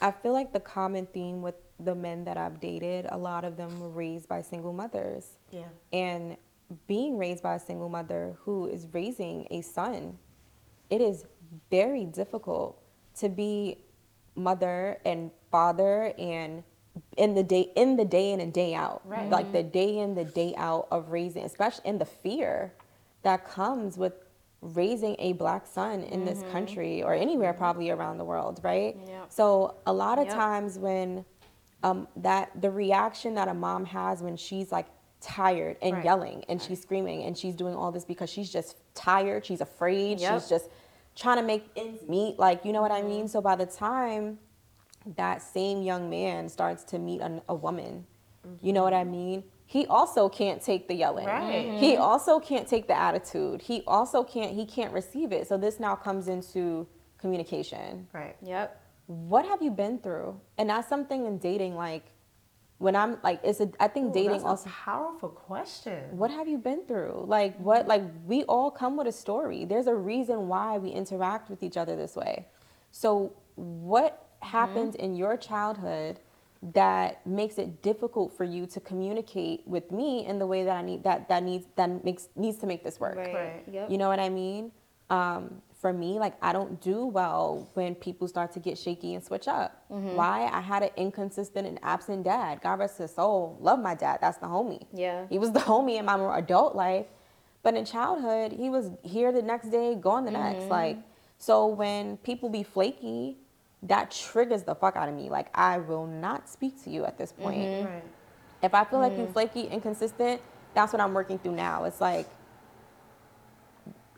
I feel like the common theme with the men that I've dated, a lot of them were raised by single mothers. Yeah. And being raised by a single mother who is raising a son, it is very difficult to be mother and father and in the day in the day in and day out. Right. Like the mm-hmm. day in, the day out of raising, especially in the fear that comes with raising a black son in this mm-hmm. country or anywhere mm-hmm. probably around the world, right? Yep. So a lot of Yep. times when um, that the reaction that a mom has when she's like tired and Right. yelling and she's screaming and she's doing all this because she's just tired, she's afraid, Yep. she's just trying to make ends meet, like you know what I mm-hmm. mean. So by the time that same young man starts to meet an, a woman, you know what I mm-hmm. mean, he also can't take the yelling. Right. He mm-hmm. also can't take the attitude. He also can't he can't receive it. So this now comes into communication. Right. Yep. What have you been through? And that's something in dating like when I'm like it's a I think Ooh, dating that's also a powerful question. what have you been through? Like what like we all come with a story. There's a reason why we interact with each other this way. So what happened in your childhood that makes it difficult for you to communicate with me in the way that I need that that needs that makes needs to make this work? Right. Yep. You know what I mean? Um, for me, like I don't do well when people start to get shaky and switch up. Mm-hmm. Why? I had an inconsistent and absent dad. God rest his soul. Love my dad. That's the homie. Yeah. He was the homie in my more adult life. But in childhood, he was here the next day, gone the next. Mm-hmm. Like, so when people be flaky, that triggers the fuck out of me. Like, I will not speak to you at this point. Mm-hmm. Right. If I feel like Mm. you flaky, inconsistent, that's what I'm working through now. It's like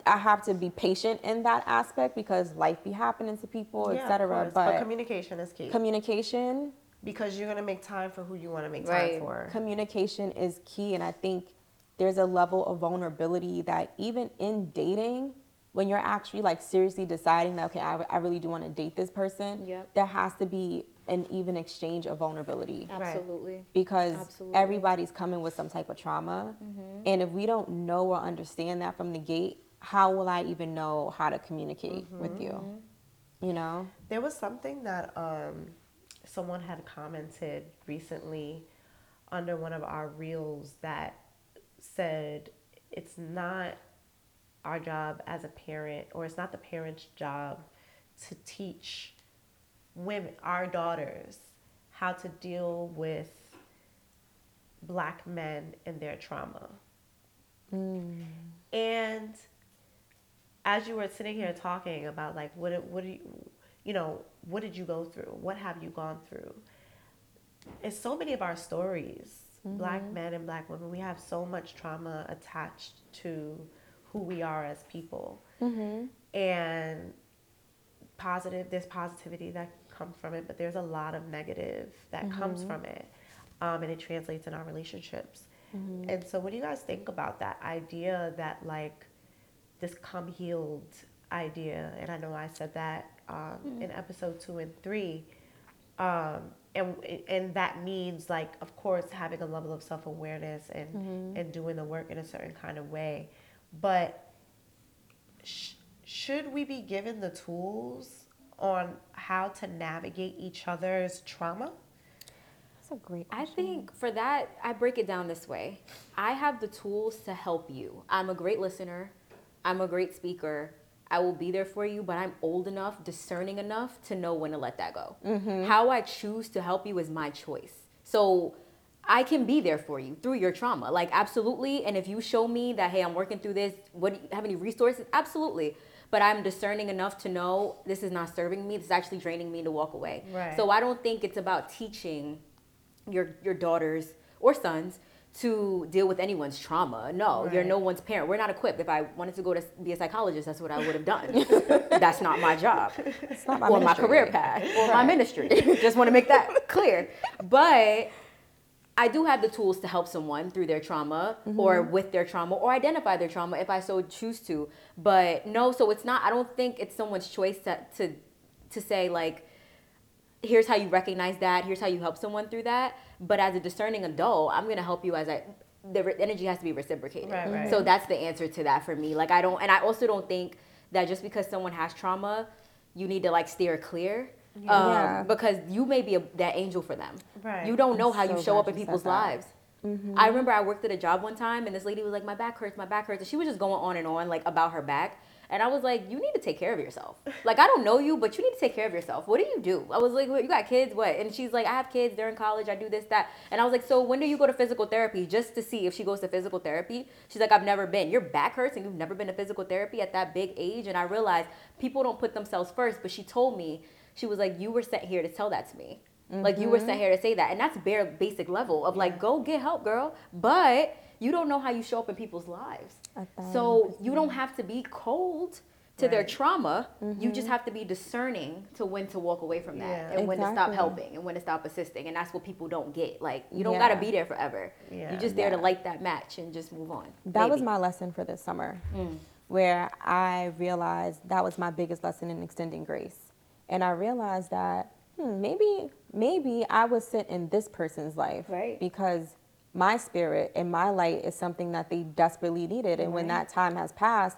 I have to be patient in that aspect because life be happening to people, Yeah, of etc. but But communication is key communication, because you're gonna make time for who you want to make time Right. for. communication is key, and I think there's a level of vulnerability that even in dating, when you're actually like seriously deciding that okay, I, I really do want to date this person, Yep. there has to be an even exchange of vulnerability. Absolutely. because Absolutely. Mm-hmm. everybody's coming with some type of trauma. And if we don't know or understand that from the gate, how will I even know how to communicate with you? Mm-hmm. You know? There was something that um, someone had commented recently under one of our reels that said it's not our job as a parent, or it's not the parent's job to teach women, our daughters, how to deal with black men and their trauma. And as you were sitting here talking about like what what do you you know what did you go through? What have you gone through? It's so many of our stories black mm-hmm. men and black women. We have so much trauma attached to who we are as people. Mm-hmm. And positive there's positivity that comes from it but there's a lot of negative that comes mm-hmm. from it um, and it translates in our relationships. And so what do you guys think about that idea that like this come healed idea and i know i said that um, in episode two and three um, and and that means like of course having a level of self-awareness and and doing the work in a certain kind of way but sh- should we be given the tools on how to navigate each other's trauma That's a great I think for that, I break it down this way. I have the tools to help you. I'm a great listener. I'm a great speaker. I will be there for you, but I'm old enough, discerning enough to know when to let that go. Mm-hmm. How I choose to help you is my choice. So I can be there for you through your trauma. Like, absolutely. And if you show me that, hey, I'm working through this, what do you have any resources? Absolutely. But I'm discerning enough to know this is not serving me. This is actually draining me to walk away. Right. So I don't think it's about teaching your your daughters or sons to deal with anyone's trauma. No, you're no one's parent. We're not equipped. If I wanted to go to be a psychologist, that's what I would have done. that's not my job It's not my or my career path or my ministry. Just want to make that clear. But I do have the tools to help someone through their trauma or mm-hmm. with their trauma or identify their trauma if I so choose to. But no, so it's not. I don't think it's someone's choice to to, to say like here's how you recognize that here's how you help someone through that but as a discerning adult i'm going to help you as i the re- energy has to be reciprocated Right, right. so that's the answer to that for me like i don't and i also don't think that just because someone has trauma you need to like steer clear um, Yeah. because you may be a, that angel for them Right. you don't know I'm how you show up in you said people's that. lives I remember I worked at a job one time and this lady was like, My back hurts, my back hurts. And she was just going on and on like about her back. And I was like, You need to take care of yourself. Like I don't know you, but you need to take care of yourself. What do you do? I was like, what, you got kids? What? And she's like, I have kids, they're in college, I do this, that. And I was like, So when do you go to physical therapy? Just to see if she goes to physical therapy. She's like, I've never been. Your back hurts and you've never been to physical therapy at that big age. And I realized people don't put themselves first, but she told me, she was like, You were sent here to tell that to me. Like you were sent mm-hmm. here to say that. And that's bare basic level of like, go get help, girl. But you don't know how you show up in people's lives. So you don't have to be cold to their Right. trauma. You just have to be discerning to when to walk away from that Yeah. and when to stop helping and when to stop assisting. And that's what people don't get. Like you don't gotta be there forever. Yeah. You're just there to light that match and just move on. That was my lesson for this summer, Mm. where I realized that was my biggest lesson in extending grace. And I realized that hmm, maybe, maybe I was sent in this person's life Right. because my spirit and my light is something that they desperately needed. And when that time has passed,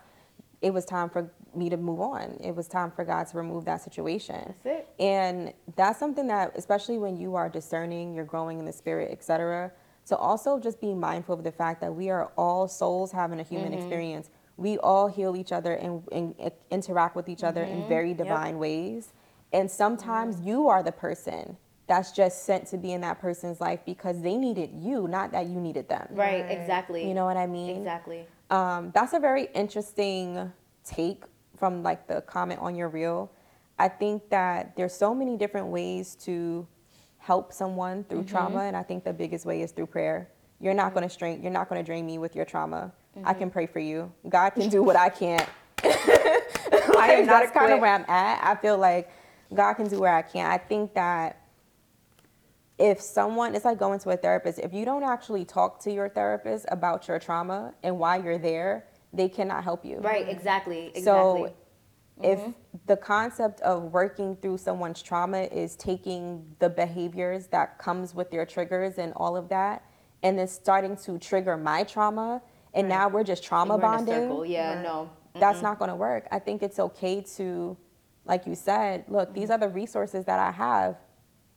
it was time for me to move on. It was time for God to remove that situation. That's it. And that's something that, especially when you are discerning, you're growing in the spirit, etc. So also just be mindful of the fact that we are all souls having a human Mm-hmm. experience. We all heal each other and, and i- interact with each other Mm-hmm. in very divine ways. And sometimes you are the person that's just sent to be in that person's life because they needed you, not that you needed them. Right, Right. exactly. You know what I mean? Exactly. Um, that's a very interesting take from like the comment on your reel. I think that there's so many different ways to help someone through mm-hmm. trauma, and I think the biggest way is through prayer. You're not mm-hmm. going to strain. You're not going to drain me with your trauma. I mm-hmm. can pray for you. God can do what I can't. I am not that's kind of where I'm at. I feel like God can do where I can't. I think that if someone, it's like going to a therapist. If you don't actually talk to your therapist about your trauma and why you're there, they cannot help you. Right, exactly. Exactly. So if mm-hmm. the concept of working through someone's trauma is taking the behaviors that comes with their triggers and all of that and then starting to trigger my trauma and now we're just trauma We're in a bonding. Yeah, Right. no. that's not going to work. I think it's okay to, like you said, look, these mm-hmm. are the resources that I have.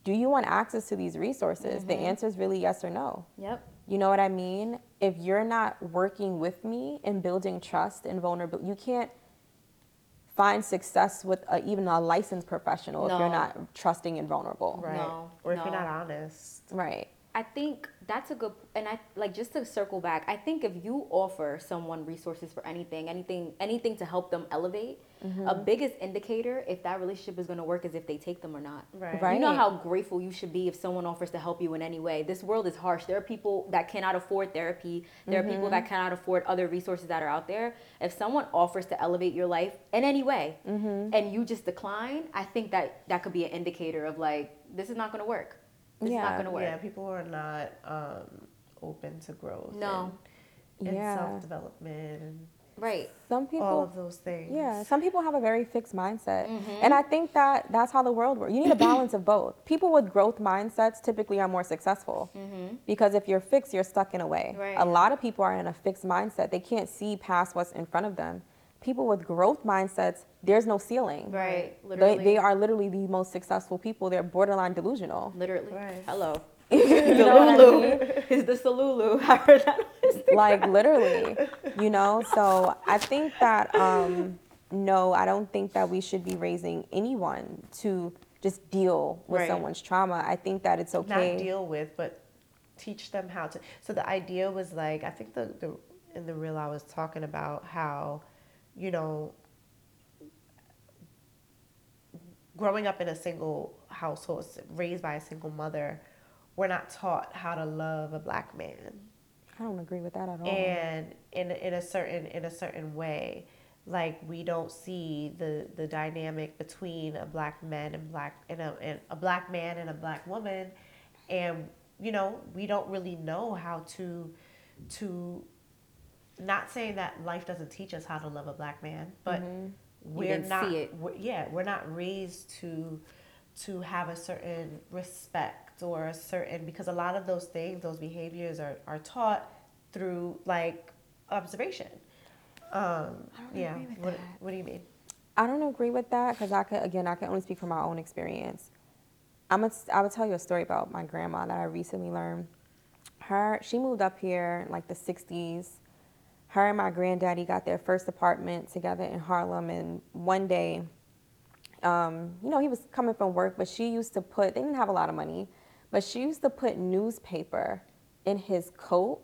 Do you want access to these resources? The mm-hmm. answer is really yes or no. Yep. You know what I mean? If you're not working with me and building trust and vulnerability, you can't find success with a, even a licensed professional if you're not trusting and vulnerable. Right. No, or if no. you're not honest. Right. I think that's a good and I like just to circle back. I think if you offer someone resources for anything, anything anything to help them elevate, a mm-hmm. biggest indicator if that relationship is going to work is if they take them or not. Right. Right. You know how grateful you should be if someone offers to help you in any way. This world is harsh. There are people that cannot afford therapy. There are people mm-hmm. that cannot afford other resources that are out there. If someone offers to elevate your life in any way mm-hmm. and you just decline, I think that that could be an indicator of like this is not going to work. This is not Yeah. going to work. Yeah, people are not um, open to growth. No. And, and Yeah. self development and Right. Some people all of those things. Yeah, some people have a very fixed mindset. Mm-hmm. And I think that that's how the world works. You need a balance of both. People with growth mindsets typically are more successful because if you're fixed, you're stuck in a way. Mm-hmm. Right. A lot of people are in a fixed mindset, they can't see past what's in front of them. People with growth mindsets, there's no ceiling. Right. They, Literally. they are literally the most successful people. They're borderline delusional. Literally. Right. Hello. Know what I mean? Is the Salulu. I that like literally you know so i think that um no i don't think that we should be raising anyone to just deal with Right. someone's trauma i think that it's okay Not deal with, but teach them how to. So the idea was like, I think the, the in the reel I was talking about how, you know, growing up in a single household, raised by a single mother, we're not taught how to love a black man. i don't agree with that at all and in in a certain in a certain way like we don't see the the dynamic between a black man and black and a, and a black man and a black woman and you know we don't really know how to to not saying that life doesn't teach us how to love a black man but mm-hmm. we're didn't not see it. we're, yeah we're not raised to to have a certain respect or a certain because a lot of those things those behaviors are, are taught through like observation. Um yeah. agree with what, that. what do you mean? I don't agree with that because i could again i can only speak from my own experience. I'm a, i would tell you a story about my grandma that i recently learned. Her she moved up here in like the 60s her and my granddaddy got their first apartment together in harlem and one day um, you know, he was coming from work, but she used to put, they didn't have a lot of money, but she used to put newspaper in his coat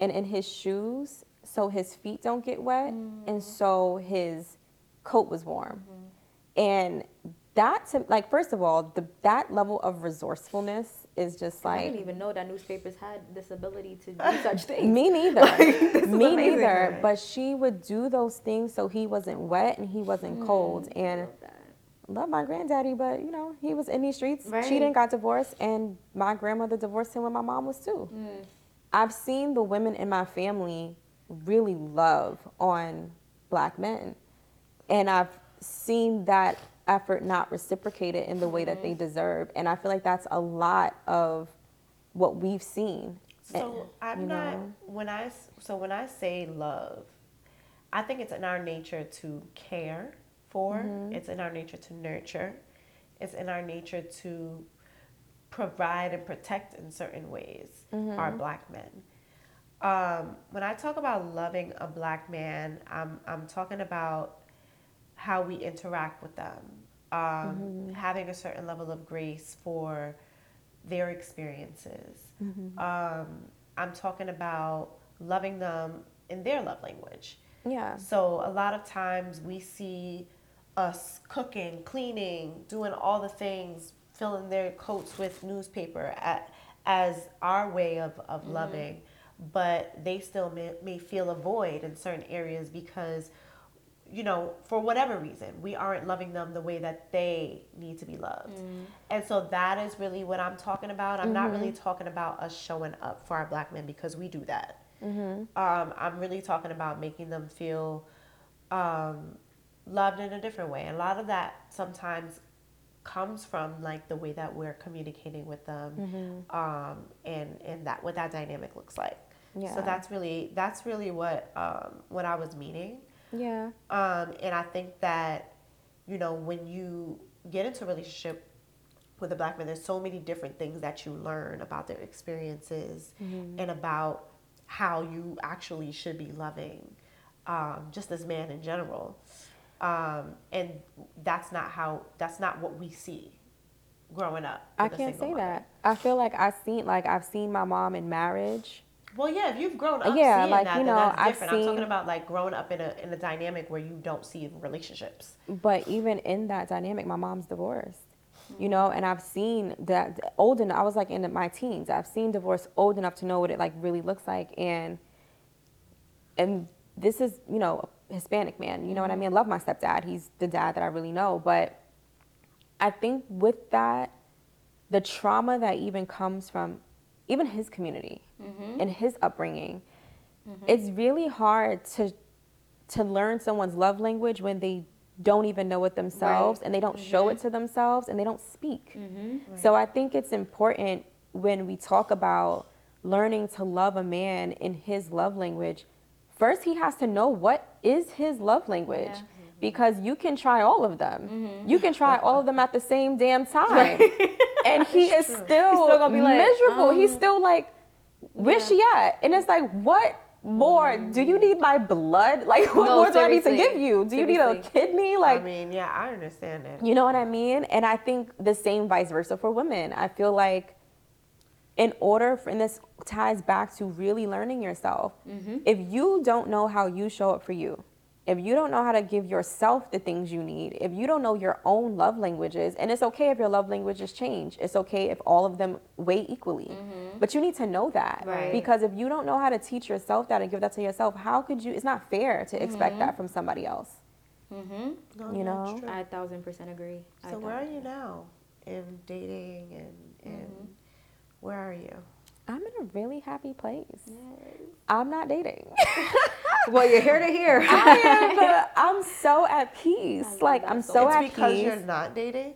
and in his shoes so his feet don't get wet and mm. so his coat was warm. Mm-hmm. And that to like first of all, the that level of resourcefulness is just like I didn't even know that newspapers had this ability to do such things. Me neither. Me amazing. neither. But she would do those things so he wasn't wet and he wasn't cold. Mm, and Love my granddaddy, but you know, he was in these streets, Right. cheating, got divorced, and my grandmother divorced him when my mom was too. Mm. I've seen the women in my family really love on black men. And I've seen that effort not reciprocated in the way that they mm-hmm. deserve. And I feel like that's a lot of what we've seen. So eh, I'm not know? I so when I say love, I think it's in our nature to care for. Mm-hmm. It's in our nature to nurture. It's in our nature to provide and protect in certain ways. Mm-hmm. Our black men. Um, when I talk about loving a black man, I'm I'm talking about how we interact with them, um, Mm-hmm. having a certain level of grace for their experiences. Mm-hmm. Um, I'm talking about loving them in their love language. Yeah. So a lot of times we see us cooking, cleaning, doing all the things, filling their coats with newspaper at, as our way of, of loving, but they still may, may feel a void in certain areas because, you know, for whatever reason, we aren't loving them the way that they need to be loved. And so that is really what I'm talking about. I'm not really talking about us showing up for our black men because we do that. Um, I'm really talking about making them feel um, loved in a different way. And a lot of that sometimes comes from like the way that we're communicating with them, um, and and that what that dynamic looks like. Yeah. So that's really that's really what um, what I was meaning. Yeah. Um, and I think that, you know, when you get into a relationship with a black man, there's so many different things that you learn about their experiences and about how you actually should be loving, um, just as man in general. Um, and that's not how, that's not what we see growing up. I can't say mother. that. I feel like I've seen like I've seen my mom in marriage. Well, yeah, if you've grown up Yeah, seeing like, that, you then know, that's I've different. I'm talking about like growing up in a in a dynamic where you don't see relationships. But even in that dynamic, my mom's divorced. You know, and I've seen that old enough. I was like in my teens. I've seen divorce old enough to know what it like really looks like, and and this is you know Hispanic man. You know what I mean? I love my stepdad. He's the dad that I really know. But I think with that, the trauma that even comes from even his community mm-hmm. and his upbringing, mm-hmm. it's really hard to to learn someone's love language when they don't even know it themselves and they don't show it mm-hmm. to themselves and they don't speak. So I think it's important when we talk about learning to love a man in his love language, first he has to know what is his love language. Mm-hmm. Because you can try all of them. Mm-hmm. You can try all of them at the same damn time. and he is still, still gonna be like, miserable. He's um, still like, where's she at? And it's like, what more? Do you mm-hmm. need my blood? Like, what No, more do I need to give you? Do you need a kidney? Like, I mean, yeah, I understand it. you know what I mean? And I think the same vice versa for women. I feel like in order for, and this ties back to really learning yourself. Mm-hmm. If you don't know how you show up for you, if you don't know how to give yourself the things you need, if you don't know your own love languages, and it's okay if your love languages change. It's okay if all of them weigh equally. Mm-hmm. But you need to know that. Right. Because if you don't know how to teach yourself that and give that to yourself, how could you? It's not fair to expect mm-hmm. that from somebody else. No, You know? true. I a thousand percent agree. So a where are you now in dating and and where are you? I'm in a really happy place. I'm not dating. Well, you're here to hear. I am, but I'm so at peace. Like I'm so at because you're not dating.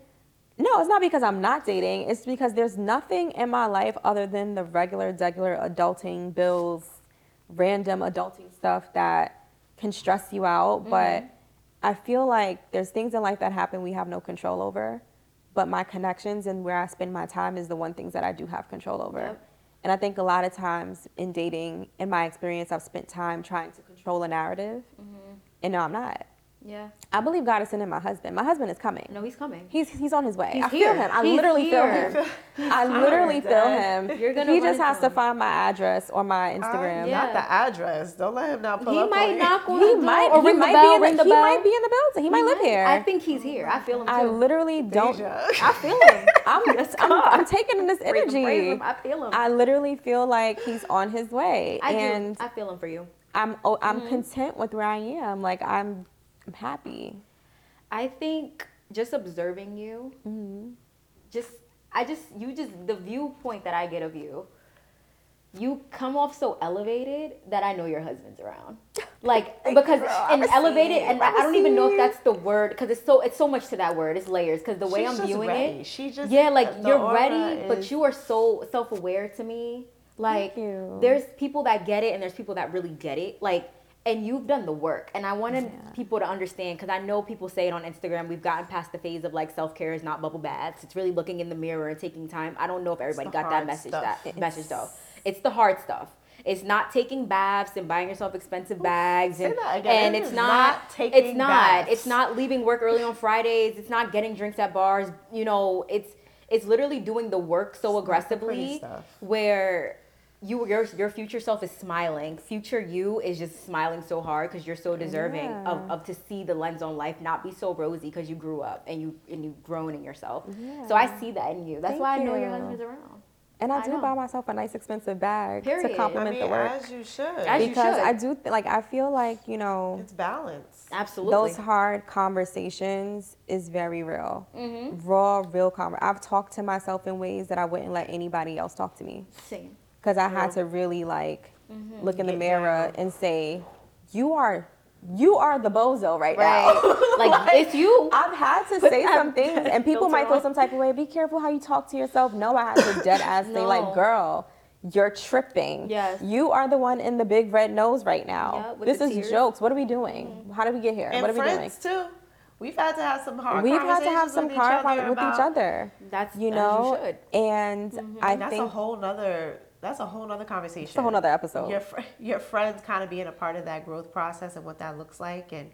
No, it's not because I'm not dating. It's because there's nothing in my life other than the regular, regular adulting bills, random adulting stuff that can stress you out. But mm-hmm. I feel like there's things in life that happen we have no control over. But my connections and where I spend my time is the one things that I do have control over. Yep. And I think a lot of times in dating, in my experience, I've spent time trying to control a narrative. Mm-hmm. And no, I'm not. Yeah. I believe God is sending my husband. My husband is coming. No, he's coming. He's he's on his way. He's I feel here. him. I He's literally here. feel him. I literally feel him. You're gonna he just has into to find my address or my ah, Instagram. yeah. Not the address. Don't let him now pull He up might on you. knock on He the door might or he might bell. be in the, the he might be in the building. He might live here. I think he's here. I feel him too. I literally don't. Deja. I feel him. I'm, I'm, I'm taking in this Praise him, praise energy. him. I feel him. I literally feel like he's on his way, I and do. I feel him for you. I'm oh, I'm mm-hmm. content with where I am. Like I'm, I'm happy. I think just observing you, just I just you just the viewpoint that I get of you, you come off so elevated that I know your husband's around. Like because and elevated, and I I don't even know if that's the word because it's so it's so much to that word. It's layers because the way She's I'm viewing ready. it, She just yeah, like you're ready, but you are so self aware to me. Like you. there's people that get it, and there's people that really get it. Like. And you've done the work, and I wanted people to understand because I know people say it on Instagram. We've gotten past the phase of like self care is not bubble baths. It's really looking in the mirror and taking time. I don't know if everybody got that message. stuff. That message though, it's the hard stuff. It's not taking baths and buying yourself expensive bags, say and, that again. and It it's not, not taking it's not baths. it's not leaving work early on Fridays. It's not getting drinks at bars. You know, it's it's literally doing the work so pretty aggressively where you your your future self is smiling. Future you is just smiling so hard because you're so deserving of, of to see the lens on life not be so rosy because you grew up and you and you've grown in yourself. So I see that in you. That's Thank why I know your you. husband's around. And I, I do know. buy myself a nice expensive bag Period. to I complement mean, the work. as you should. As you because should. I do th- like I feel like you know it's balance. Absolutely. those hard conversations is very real, Mm-hmm. raw, real conver. I've talked to myself in ways that I wouldn't let anybody else talk to me Same. Because I had to really like Mm-hmm. look in the Get mirror down. and say, "You are, you are the bozo right, now." Right. like, it's you. I've had to say that some things, and people might feel some type of way. Be careful how you talk to yourself. No, I had to dead ass say, No. like, girl, you're tripping. Yes. You are the one in the big red nose right now. Yeah, this is tears. jokes. What are we doing? How did we get here? and what are we doing? friends too. We've had to have some hard We've had to have some with each hard with each other. That's You as know, should. and I And that's think a whole nother. That's a whole other conversation. it's a whole other episode. Your fr- your friends kind of being a part of that growth process and what that looks like, and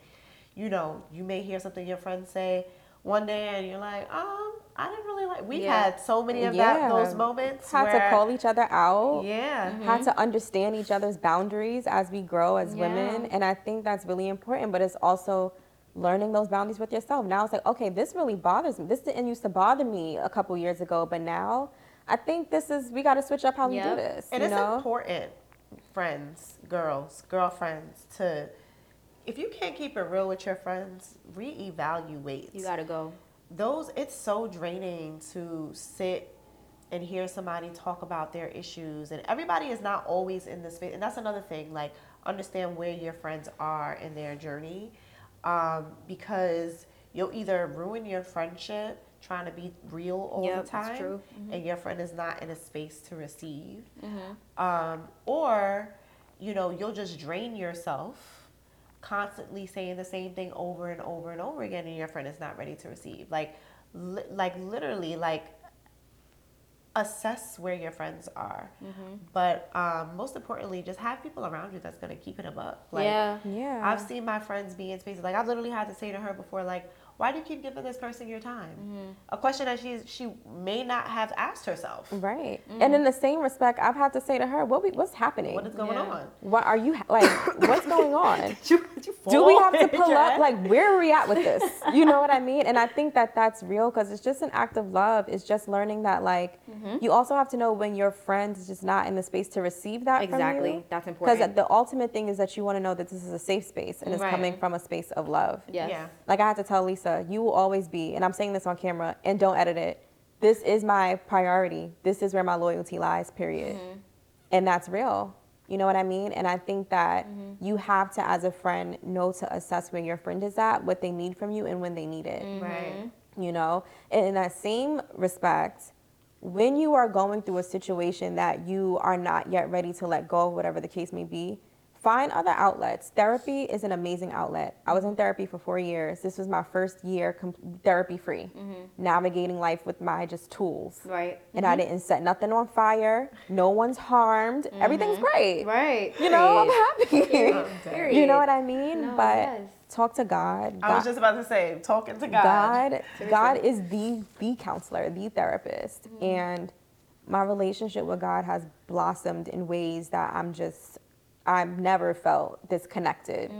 you know, you may hear something your friends say one day, and you're like, um, I didn't really like. We've Yeah. had so many of Yeah. that those moments. had where, to call each other out. Yeah. had to understand each other's boundaries as we grow as women and i think that's really important but it's also learning those boundaries with yourself now it's like okay this really bothers me this didn't used to bother me a couple years ago but now i think this is we got to switch up how we do this And you it's know important, friends, girls, girlfriends, to if you can't keep it real with your friends, reevaluate. You gotta go. those it's so draining to sit and hear somebody talk about their issues and everybody is not always in the space and that's another thing like understand where your friends are in their journey um, because you'll either ruin your friendship trying to be real all Yep, the that's time true. and your friend is not in a space to receive. Um, or you know you'll just drain yourself constantly saying the same thing over and over and over again and your friend is not ready to receive. Like li- like literally like assess where your friends are. Mm-hmm. but um, most importantly just have people around you that's going to keep it a buck. Like yeah. yeah. I've seen my friends be in spaces like I literally had to say to her before, like, why do you keep giving this person your time? Mm-hmm. A question that she she may not have asked herself. right and in the same respect i've had to say to her what we, what's happening What is going Yeah. on? what are you like what's going on You- you do we have to pull up head? like where are we at with this you know what i mean and i think that that's real because it's just an act of love it's just learning that like Mm-hmm. you also have to know when your friend is just not in the space to receive that Exactly. That's important. because the ultimate thing is that you want to know that this is a safe space and it's Right. coming from a space of love Yes. Yeah. like i had to tell lisa you will always be and i'm saying this on camera and don't edit it this is my priority this is where my loyalty lies period Mm-hmm. and that's real you know what i mean and i think that Mm-hmm. you have to as a friend know to assess where your friend is at what they need from you and when they need it Mm-hmm. Right. you know and in that same respect when you are going through a situation that you are not yet ready to let go of whatever the case may be find other outlets. Therapy is an amazing outlet. I was in therapy for four years. This was my first year com- therapy free. Navigating life with my just tools. Right. and i didn't set nothing on fire. No one's harmed. Everything's great. Right. you know i'm Period. happy. Period. you know what i mean? No, but yes. talk to God. I was just about to say, talking to God. God, God is the the counselor, the therapist, and my relationship with God has blossomed in ways that I'm just I've never felt disconnected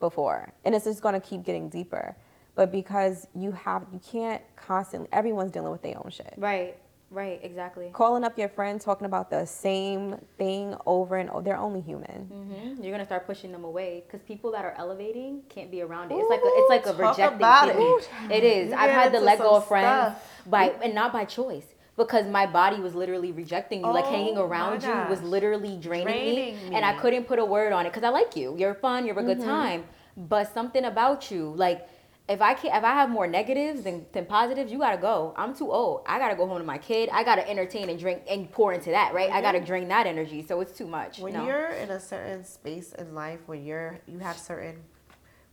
before, and it's just gonna keep getting deeper. But because you have, you can't constantly. Everyone's dealing with their own shit. Right. Right. Exactly. Calling up your friend, talking about the same thing over and over. They're only human. hmm You're gonna start pushing them away because people that are elevating can't be around it. It's like a, it's like a Ooh, rejecting about it. It is. You I've had to into let go of friends stuff. by and not by choice because my body was literally rejecting me. like Oh hanging around you was literally draining, me, Draining and I couldn't put a word on it because I like you. You're fun. You're a good time. But something about you, like. If I can if I have more negatives than, than positives, you gotta go. I'm too old. I gotta go home to my kid. I gotta entertain and drink and pour into that, right? I gotta drain that energy. So it's too much. When no. you're in a certain space in life where you're you have certain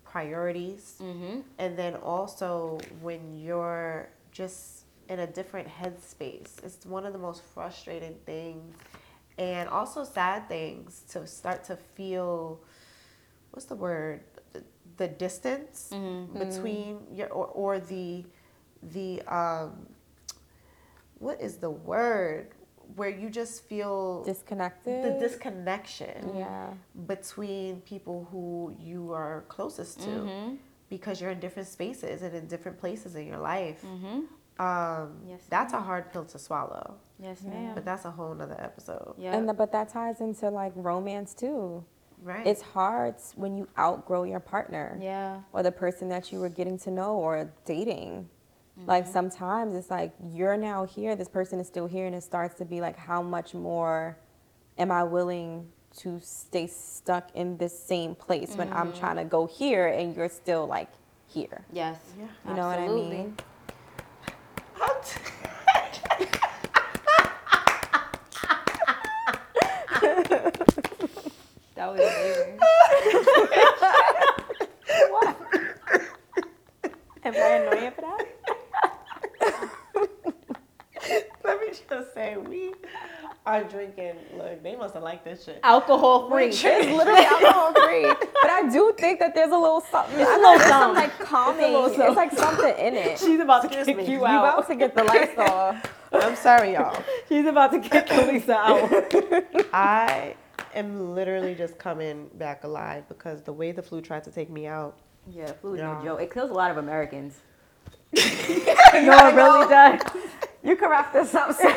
priorities, Mm-hmm. and then also when you're just in a different headspace, it's one of the most frustrating things, and also sad things to start to feel. What's the word? The, the distance Mm-hmm. between your or, or the the um. What is the word? Where you just feel Disconnected. the disconnection yeah. between people who you are closest to Mm-hmm. because you're in different spaces and in different places in your life. Mm-hmm. Um, Yes, that's a hard pill to swallow, Yes, ma'am. but that's a whole nother episode, Yeah. And the, but that ties into like romance too. right? It's hard when you outgrow your partner yeah. or the person that you were getting to know or dating. Mm-hmm. Like sometimes it's like you're now here, this person is still here, and it starts to be like, how much more am I willing to stay stuck in this same place when I'm Mm-hmm. trying to go here and you're still like here? Yes. yeah. You know what I Absolutely. mean? That was amazing. What? Am I annoying for that? Let me just say, we are drinking. Look, they must have liked this shit. Alcohol free. It's literally alcohol free. But I do think that there's a little something. It's a little some something. like calming. little It's, something. like something in it. She's about to Excuse kick me. you You out. about to get the lights off. I'm sorry, y'all. She's about to kick Elisa out. I am literally just coming back alive because the way the flu tried to take me out. yeah, flu is no joke. It kills a lot of Americans. no, it really does. You can wrap this up, sir.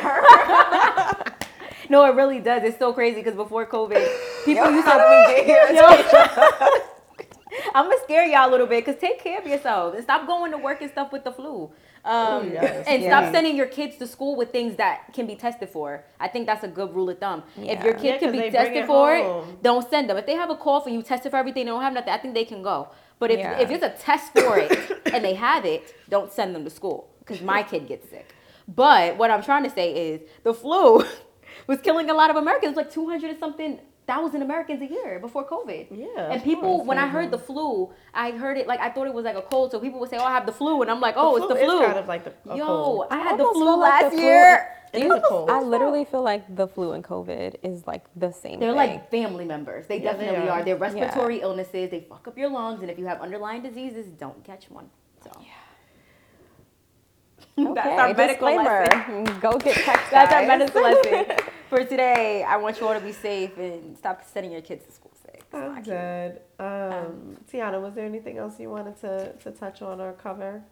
No, it really does. It's so crazy because before COVID, people used to How did we get here? Yo. I'm gonna scare y'all a little bit because take care of yourselves and stop going to work and stuff with the flu. Um, yes. and Yeah. stop sending your kids to school with things that can be tested for. I think that's a good rule of thumb. If your kid Yeah, can be tested it for home. it, don't send them. If they have a cough and you tested for everything, they don't have nothing, I think they can go. But if, Yeah. if it's a test for it and they have it, don't send them to school because my kid gets sick. But what I'm trying to say is the flu was killing a lot of Americans, like 200 and something thousand Americans a year before COVID. Yeah, And people, course. when I heard mm-hmm. the flu, I heard it like I thought it was like a cold. So people would say, "Oh, I have the flu," and I'm like, "Oh, The it's the flu is flu." kind of like the- a Yo, cold. I had the flu feel like last the flu- year. It is a cold. I literally feel like the flu and COVID is like the same They're thing. like family members. They Yeah, they definitely are. are. They're respiratory illnesses. They fuck up your lungs, and if you have underlying diseases, don't catch one. So. okay, That's our medical disclaimer. lesson. Go get checked. That's our medicine lesson for today. I want you all to be safe and stop sending your kids to school sick. I'm cute. dead. Um, Tiana, was there anything else you wanted to, to touch on or cover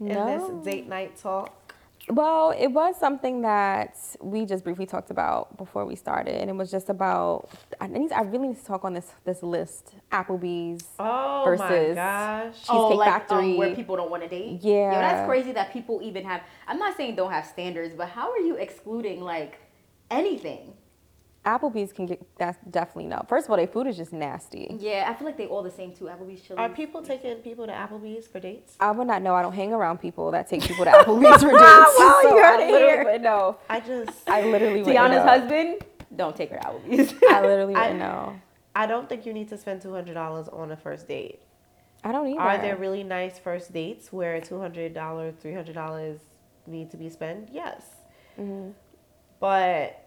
in No. this date night talk? Well, it was something that we just briefly talked about before we started, and it was just about. I need. I really need to talk on this this list. Applebee's. Oh my Versus- gosh. Oh, Cheesecake like Factory. um, where people don't want to date. Yeah. Yo, that's crazy that people even have. I'm not saying don't have standards, but how are you excluding like anything? Applebee's can get. That's definitely no. First of all, their food is just nasty. Yeah, I feel like they all the same too. Applebee's, Chili's. Are people taking people to Applebee's for dates? I would not know. I don't hang around people that take people to Applebee's for dates. Well, so you heard I it here. wouldn't. I just, I literally Tiana's know. husband, don't take her to Applebee's. I literally I- wouldn't know. I don't think you need to spend two hundred dollars on a first date. I don't either. Are there really nice first dates where two hundred dollars, three hundred dollars need to be spent? Yes. Mm-hmm. But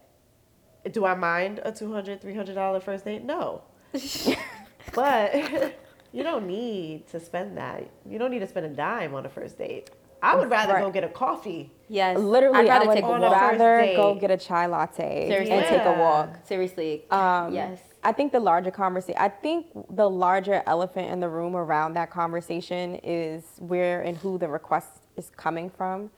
do I mind a two hundred, three hundred dollar $300 first date? No. but you don't need to spend that. You don't need to spend a dime on a first date. I would rather Right. go get a coffee. Yes. Literally, I'd rather I would take a walk. rather go get a chai latte Seriously. and take a walk. Seriously. Um, yes. I think the larger conversation, I think the larger elephant in the room around that conversation is where and who the request is coming from.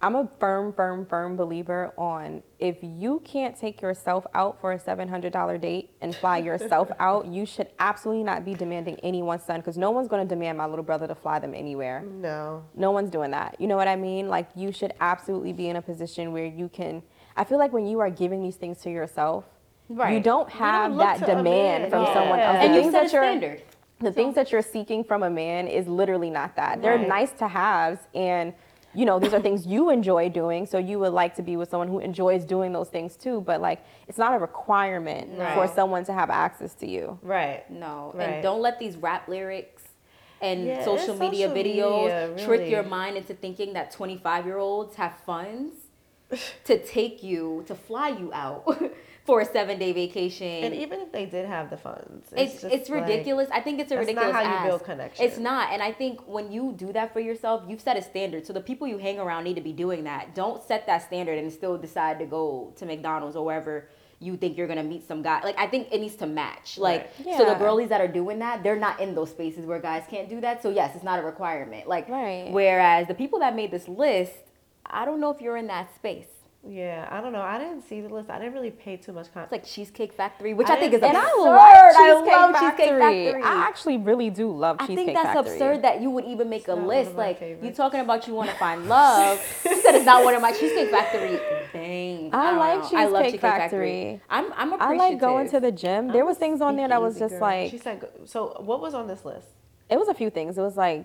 I'm a firm, firm, firm believer on if you can't take yourself out for a $700 date and fly yourself out, you should absolutely not be demanding anyone's son because no one's going to demand my little brother to fly them anywhere. No. No one's doing that. You know what I mean? Like you should absolutely be in a position where you can. I feel like when you are giving these things to yourself, you don't have look that to a demand from yeah. someone else. and the you things set a that you're standard. the things that you're seeking from a man is literally not that. They're nice to haves and you know, these are things you enjoy doing, so you would like to be with someone who enjoys doing those things too, but like it's not a requirement for someone to have access to you. Right. No, Right. and don't let these rap lyrics and Yeah, social media social videos media, trick your mind into thinking that 25 year olds have funds to take you to fly you out for a seven day vacation. And even if they did have the funds, it's it's like- ridiculous. I think it's a that's not ridiculous. how you build connection. It's not, and I think when you do that for yourself, you've set a standard. So the people you hang around need to be doing that. Don't set that standard and still decide to go to McDonald's or wherever you think you're gonna meet some guy. Like I think it needs to match. Like Right. so the girlies that are doing that, they're not in those spaces where guys can't do that. So yes, it's not a requirement. Like Right. whereas the people that made this list, I don't know if you're in that space. Yeah, I don't know. I didn't see the list. I didn't really pay too much It's like Cheesecake Factory, which I I, think is didn't- absurd. And I love Cheesecake I love Factory. Cheesecake Factory. I actually really do love I Cheesecake Factory. I think that's Factory. absurd that you would even make a list. of my Like you favorites. talking about you want to find love. you said it's not one of my Cheesecake Factory. Bang. I don't like know. I love Cheesecake Cheesecake Factory. I'm I'm I like going to the gym. There I'm was things on there that was just girl. like She said. So what was on this list? it was a few things. It was like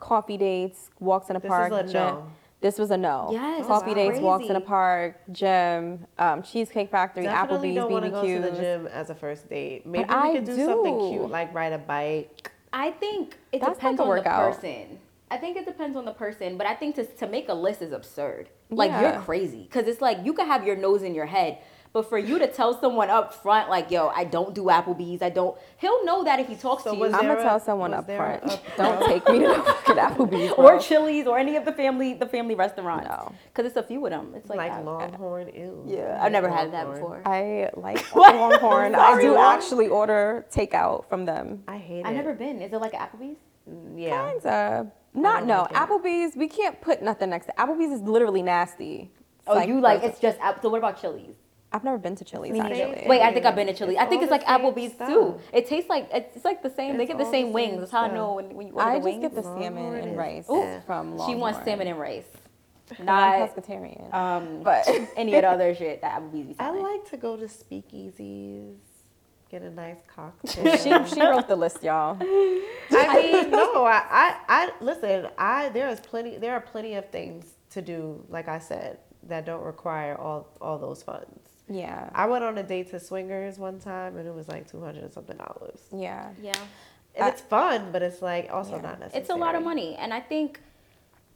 coffee dates, walks in a This is park, a gym. no. This was a no. Yes, coffee it's dates, walks in a park, gym, um, Cheesecake Factory, Definitely Applebee's, don't want to go to the gym as a first date. Maybe I we could do, something cute like ride a bike. I think it That's depends like a on workout. the person. I think it depends on the person, but I think to to make a list is absurd. Like Yeah. you're crazy because it's like you could have your nose in your head. But for you to tell someone up front, like, yo, I don't do Applebee's, I don't, he'll know that if he talks So to you. I'm gonna a- tell someone up front. a- Don't take me to fucking Applebee's. or. Chili's or any of the family the family restaurants. No. because it's a few of them. It's like, Like, that. Longhorn. Ew. Yeah, I I've never hate had that before. I like What? Longhorn. I'm I do Long- actually order takeout from them. I hate it. I've never been. Is it like Applebee's? Mm, yeah. Kinda. Not no. like. Applebee's. We can't put nothing next to Applebee's. Is literally nasty. It's Oh, you like it's just App- so. What about Chili's? I've never been to Chili's Me neither. actually. Wait, I think I've been to Chili's. I think it's like Applebee's stuff. too. It tastes like it's, it's like the same. they get the same the wings. same That's how I know when, when you order I the just wings. get the Longhorn salmon and rice Ooh. from Longhorn. she wants salmon and rice, I'm not pescatarian. um, but any of the other shit that Applebee's. Be I like to go to speakeasies, get a nice cocktail. she she wrote the list, y'all. I mean, no, I, I, I listen. I there is plenty. There are plenty of things to do. Like I said, that don't require all all those funds. Yeah. I went on a date to Swingers one time, and it was like two hundred and something dollars. Yeah. Yeah, And I- it's fun, but it's like also Yeah. not necessary. it's a lot of money, and I think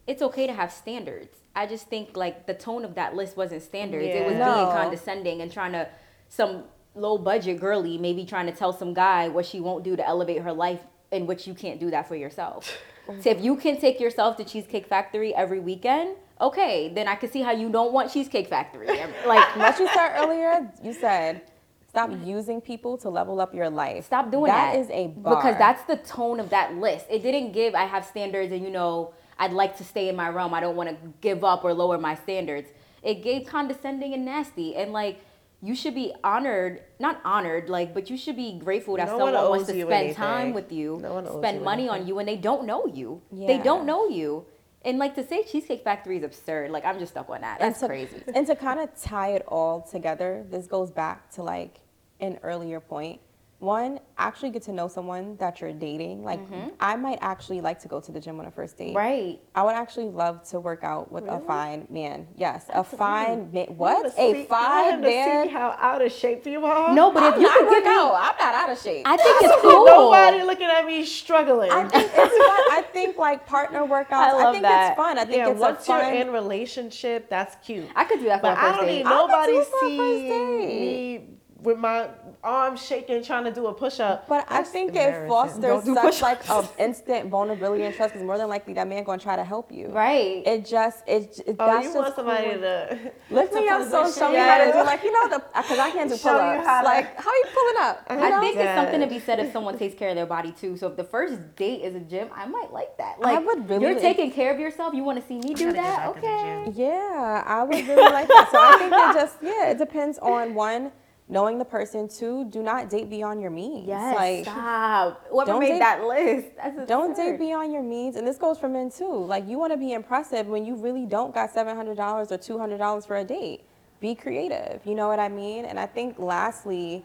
it's okay to have standards. I just think like the tone of that list wasn't standards. Yeah. It was Yeah. being condescending and trying to some low budget girly maybe trying to tell some guy what she won't do to elevate her life in which you can't do that for yourself. so if you can take yourself to Cheesecake Factory every weekend, okay, then I can see how you don't want Cheesecake Factory. Like What you said earlier, you said stop using people to level up your life. Stop doing that. That is a bar. Because that's the tone of that list. It didn't give I have standards and you know I'd like to stay in my realm. I don't want to give up or lower my standards. It gave condescending and nasty and like you should be honored, not honored, like, but you should be grateful that No someone wants to spend anything. time with you, No one owes spend you money on you, and they don't know you. Yeah. They don't know you. And like to say Cheesecake Factory is absurd. Like I'm just stuck on that. And That's to- crazy. And to kind of tie it all together, this goes back to like an earlier point. One, actually get to know someone that you're dating. Like, I might actually like to go to the gym on a first date. Mm-hmm. Right. I would actually love to work out with a fine man. Yes, a fine man. What? A see- fine wanna see man. how out of shape you are. No, but if you I could work give me, out. I'm not out of shape. I think it's cool. Nobody looking at me struggling. I think it's fun. I think like partner workouts. I love think that. it's fun. I think yeah, it's a once you're fun. in relationship, that's cute. I could do that for But a I first don't date. need I could nobody do it for a first date. me with my arms shaking trying to do a push up. But I think it fosters Don't such like a instant vulnerability and trust because more than likely that man gonna try to help you. Right. It just it, it Oh, that's you just want somebody cool. to lift me up so position show me how to you. do like you know the because I can't do Show you pull ups. how to- Like how are you pulling up? You I know? think it's something to be said if someone takes care of their body too. So if the first date is a gym, I might like that. Like I would really you're like- taking care of yourself. You want to see me do that? back in the Okay. Yeah, I would really like that. So I think it just yeah, it depends on one knowing the person. Two, do not date beyond your means. Yes. like stop. Whoever don't made date- that list? That's don't date beyond your means, and this goes for men too. Like you want to be impressive when you really don't got seven hundred dollars or two hundred dollars for a date. Be creative. You know what I mean? And I think lastly.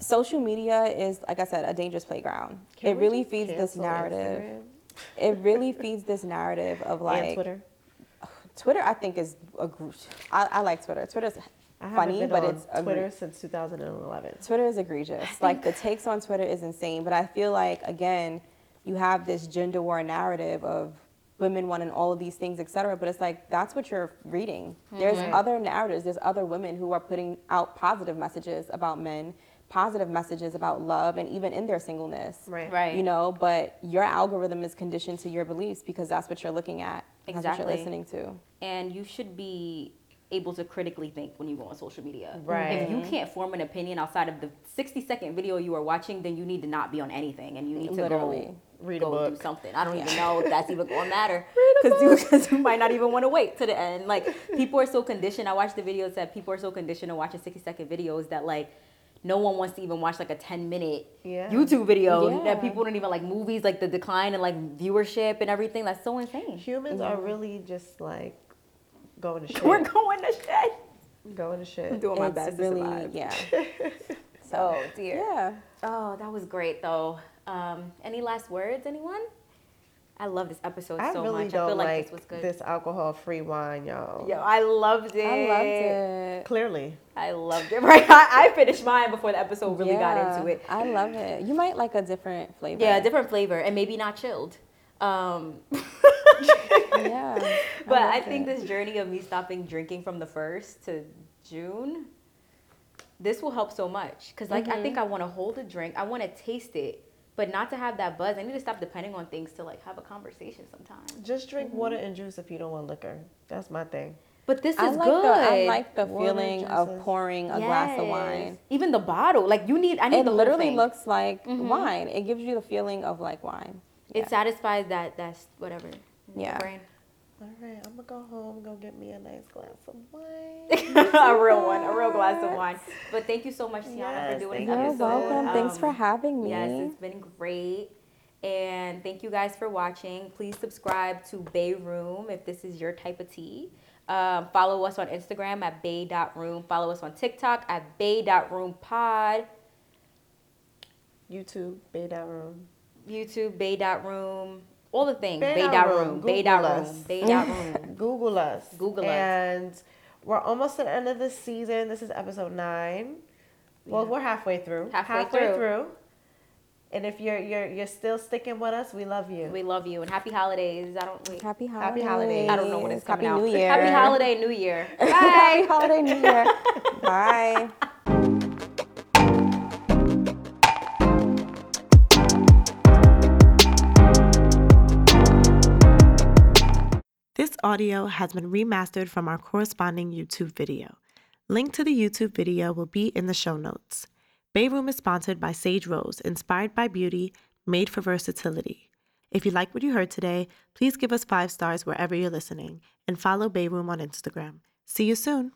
Social media is, like I said, a dangerous playground. Can it really feeds this narrative. It really feeds this narrative of like and Twitter. Twitter, I think is a I, I like Twitter. Twitter's funny, been but on it's egre- Twitter since 2011. Twitter is egregious. Like the takes on Twitter is insane. But I feel like again, you have this gender war narrative of women wanting all of these things, et cetera. But it's like that's what you're reading. Mm-hmm. There's other narratives. There's other women who are putting out positive messages about men, positive messages about love, and even in their singleness. Right. Right. You know, but your algorithm is conditioned to your beliefs because that's what you're looking at. and That's what you're listening to. and you should be able to critically think when you go on social media. Right. If you can't form an opinion outside of the 60 second video you are watching, then you need to not be on anything and you need to Literally. go Read a book. do something. I don't even know if that's even going to matter because you, 'cause you might not even want to wait to the end. Like people are so conditioned. I watched the videos that people are so conditioned to watching 60 second videos that like no one wants to even watch like a 10 minute Yeah. YouTube video. Yeah. That people don't even like movies, like the decline and like viewership and everything. That's so insane. Humans are mm-hmm. really just like going to shit. We're going to shit. going to shit. I'm doing my it's best really, to survive. yeah. so dear. Yeah. Oh, that was great though. Um, any last words, anyone? I love this episode I so really much. don't I feel like, like this was good. this alcohol-free wine, y'all. Yo, I loved it. I loved it. Clearly. I loved it. Right, I, I finished mine before the episode really got into it. I love it. You might like a different flavor. Yeah, different flavor and maybe not chilled. Um, Yeah. but I, like think it. this journey of me stopping drinking from the first to June, this will help so much. Cause like I think Mm-hmm. I want to hold a drink, I want to taste it, but not to have that buzz. I need to stop depending on things to like have a conversation sometimes. Just drink water and juice if you don't want liquor. That's my thing. But this is like good. the I like the Water feeling of pouring a glass of wine. Even the bottle, like you need. I need It the whole literally thing. looks like wine. It gives you the feeling of like wine. It satisfies that. That's whatever. In your Yeah. brain. All right, I'm gonna go home, go get me a nice glass of wine. a real one, a real glass of wine. But thank you so much, Tiana, Yes, for doing thank this you You're episode. welcome. Thanks for Um, having me. Yes, it's been great. And thank you guys for watching. Please subscribe to Bae Room if this is your type of tea. Um, follow us on Instagram at bae.room. Follow us on TikTok at bae.roompod. YouTube, Beta Room. YouTube, bae.room. All the things. Bae Bae.room. dot room. Bae.room. Google us. Bae.room. Google us. Google us. And we're almost at the end of the season. This is episode nine. Well, we're halfway through. Halfway through. And if you're you're you're still sticking with us, we love you. We love you and happy holidays. I don't wait. Happy Happy holidays. holidays. I don't know when it's coming Happy out. New Year. Happy holiday, New Year. Happy holiday New Year. Bye. This audio has been remastered from our corresponding YouTube video. Link to the YouTube video will be in the show notes. Bae Room is sponsored by Sage Rose, inspired by beauty, made for versatility. If you like what you heard today, please give us five stars wherever you're listening and follow Bae Room on Instagram. See you soon.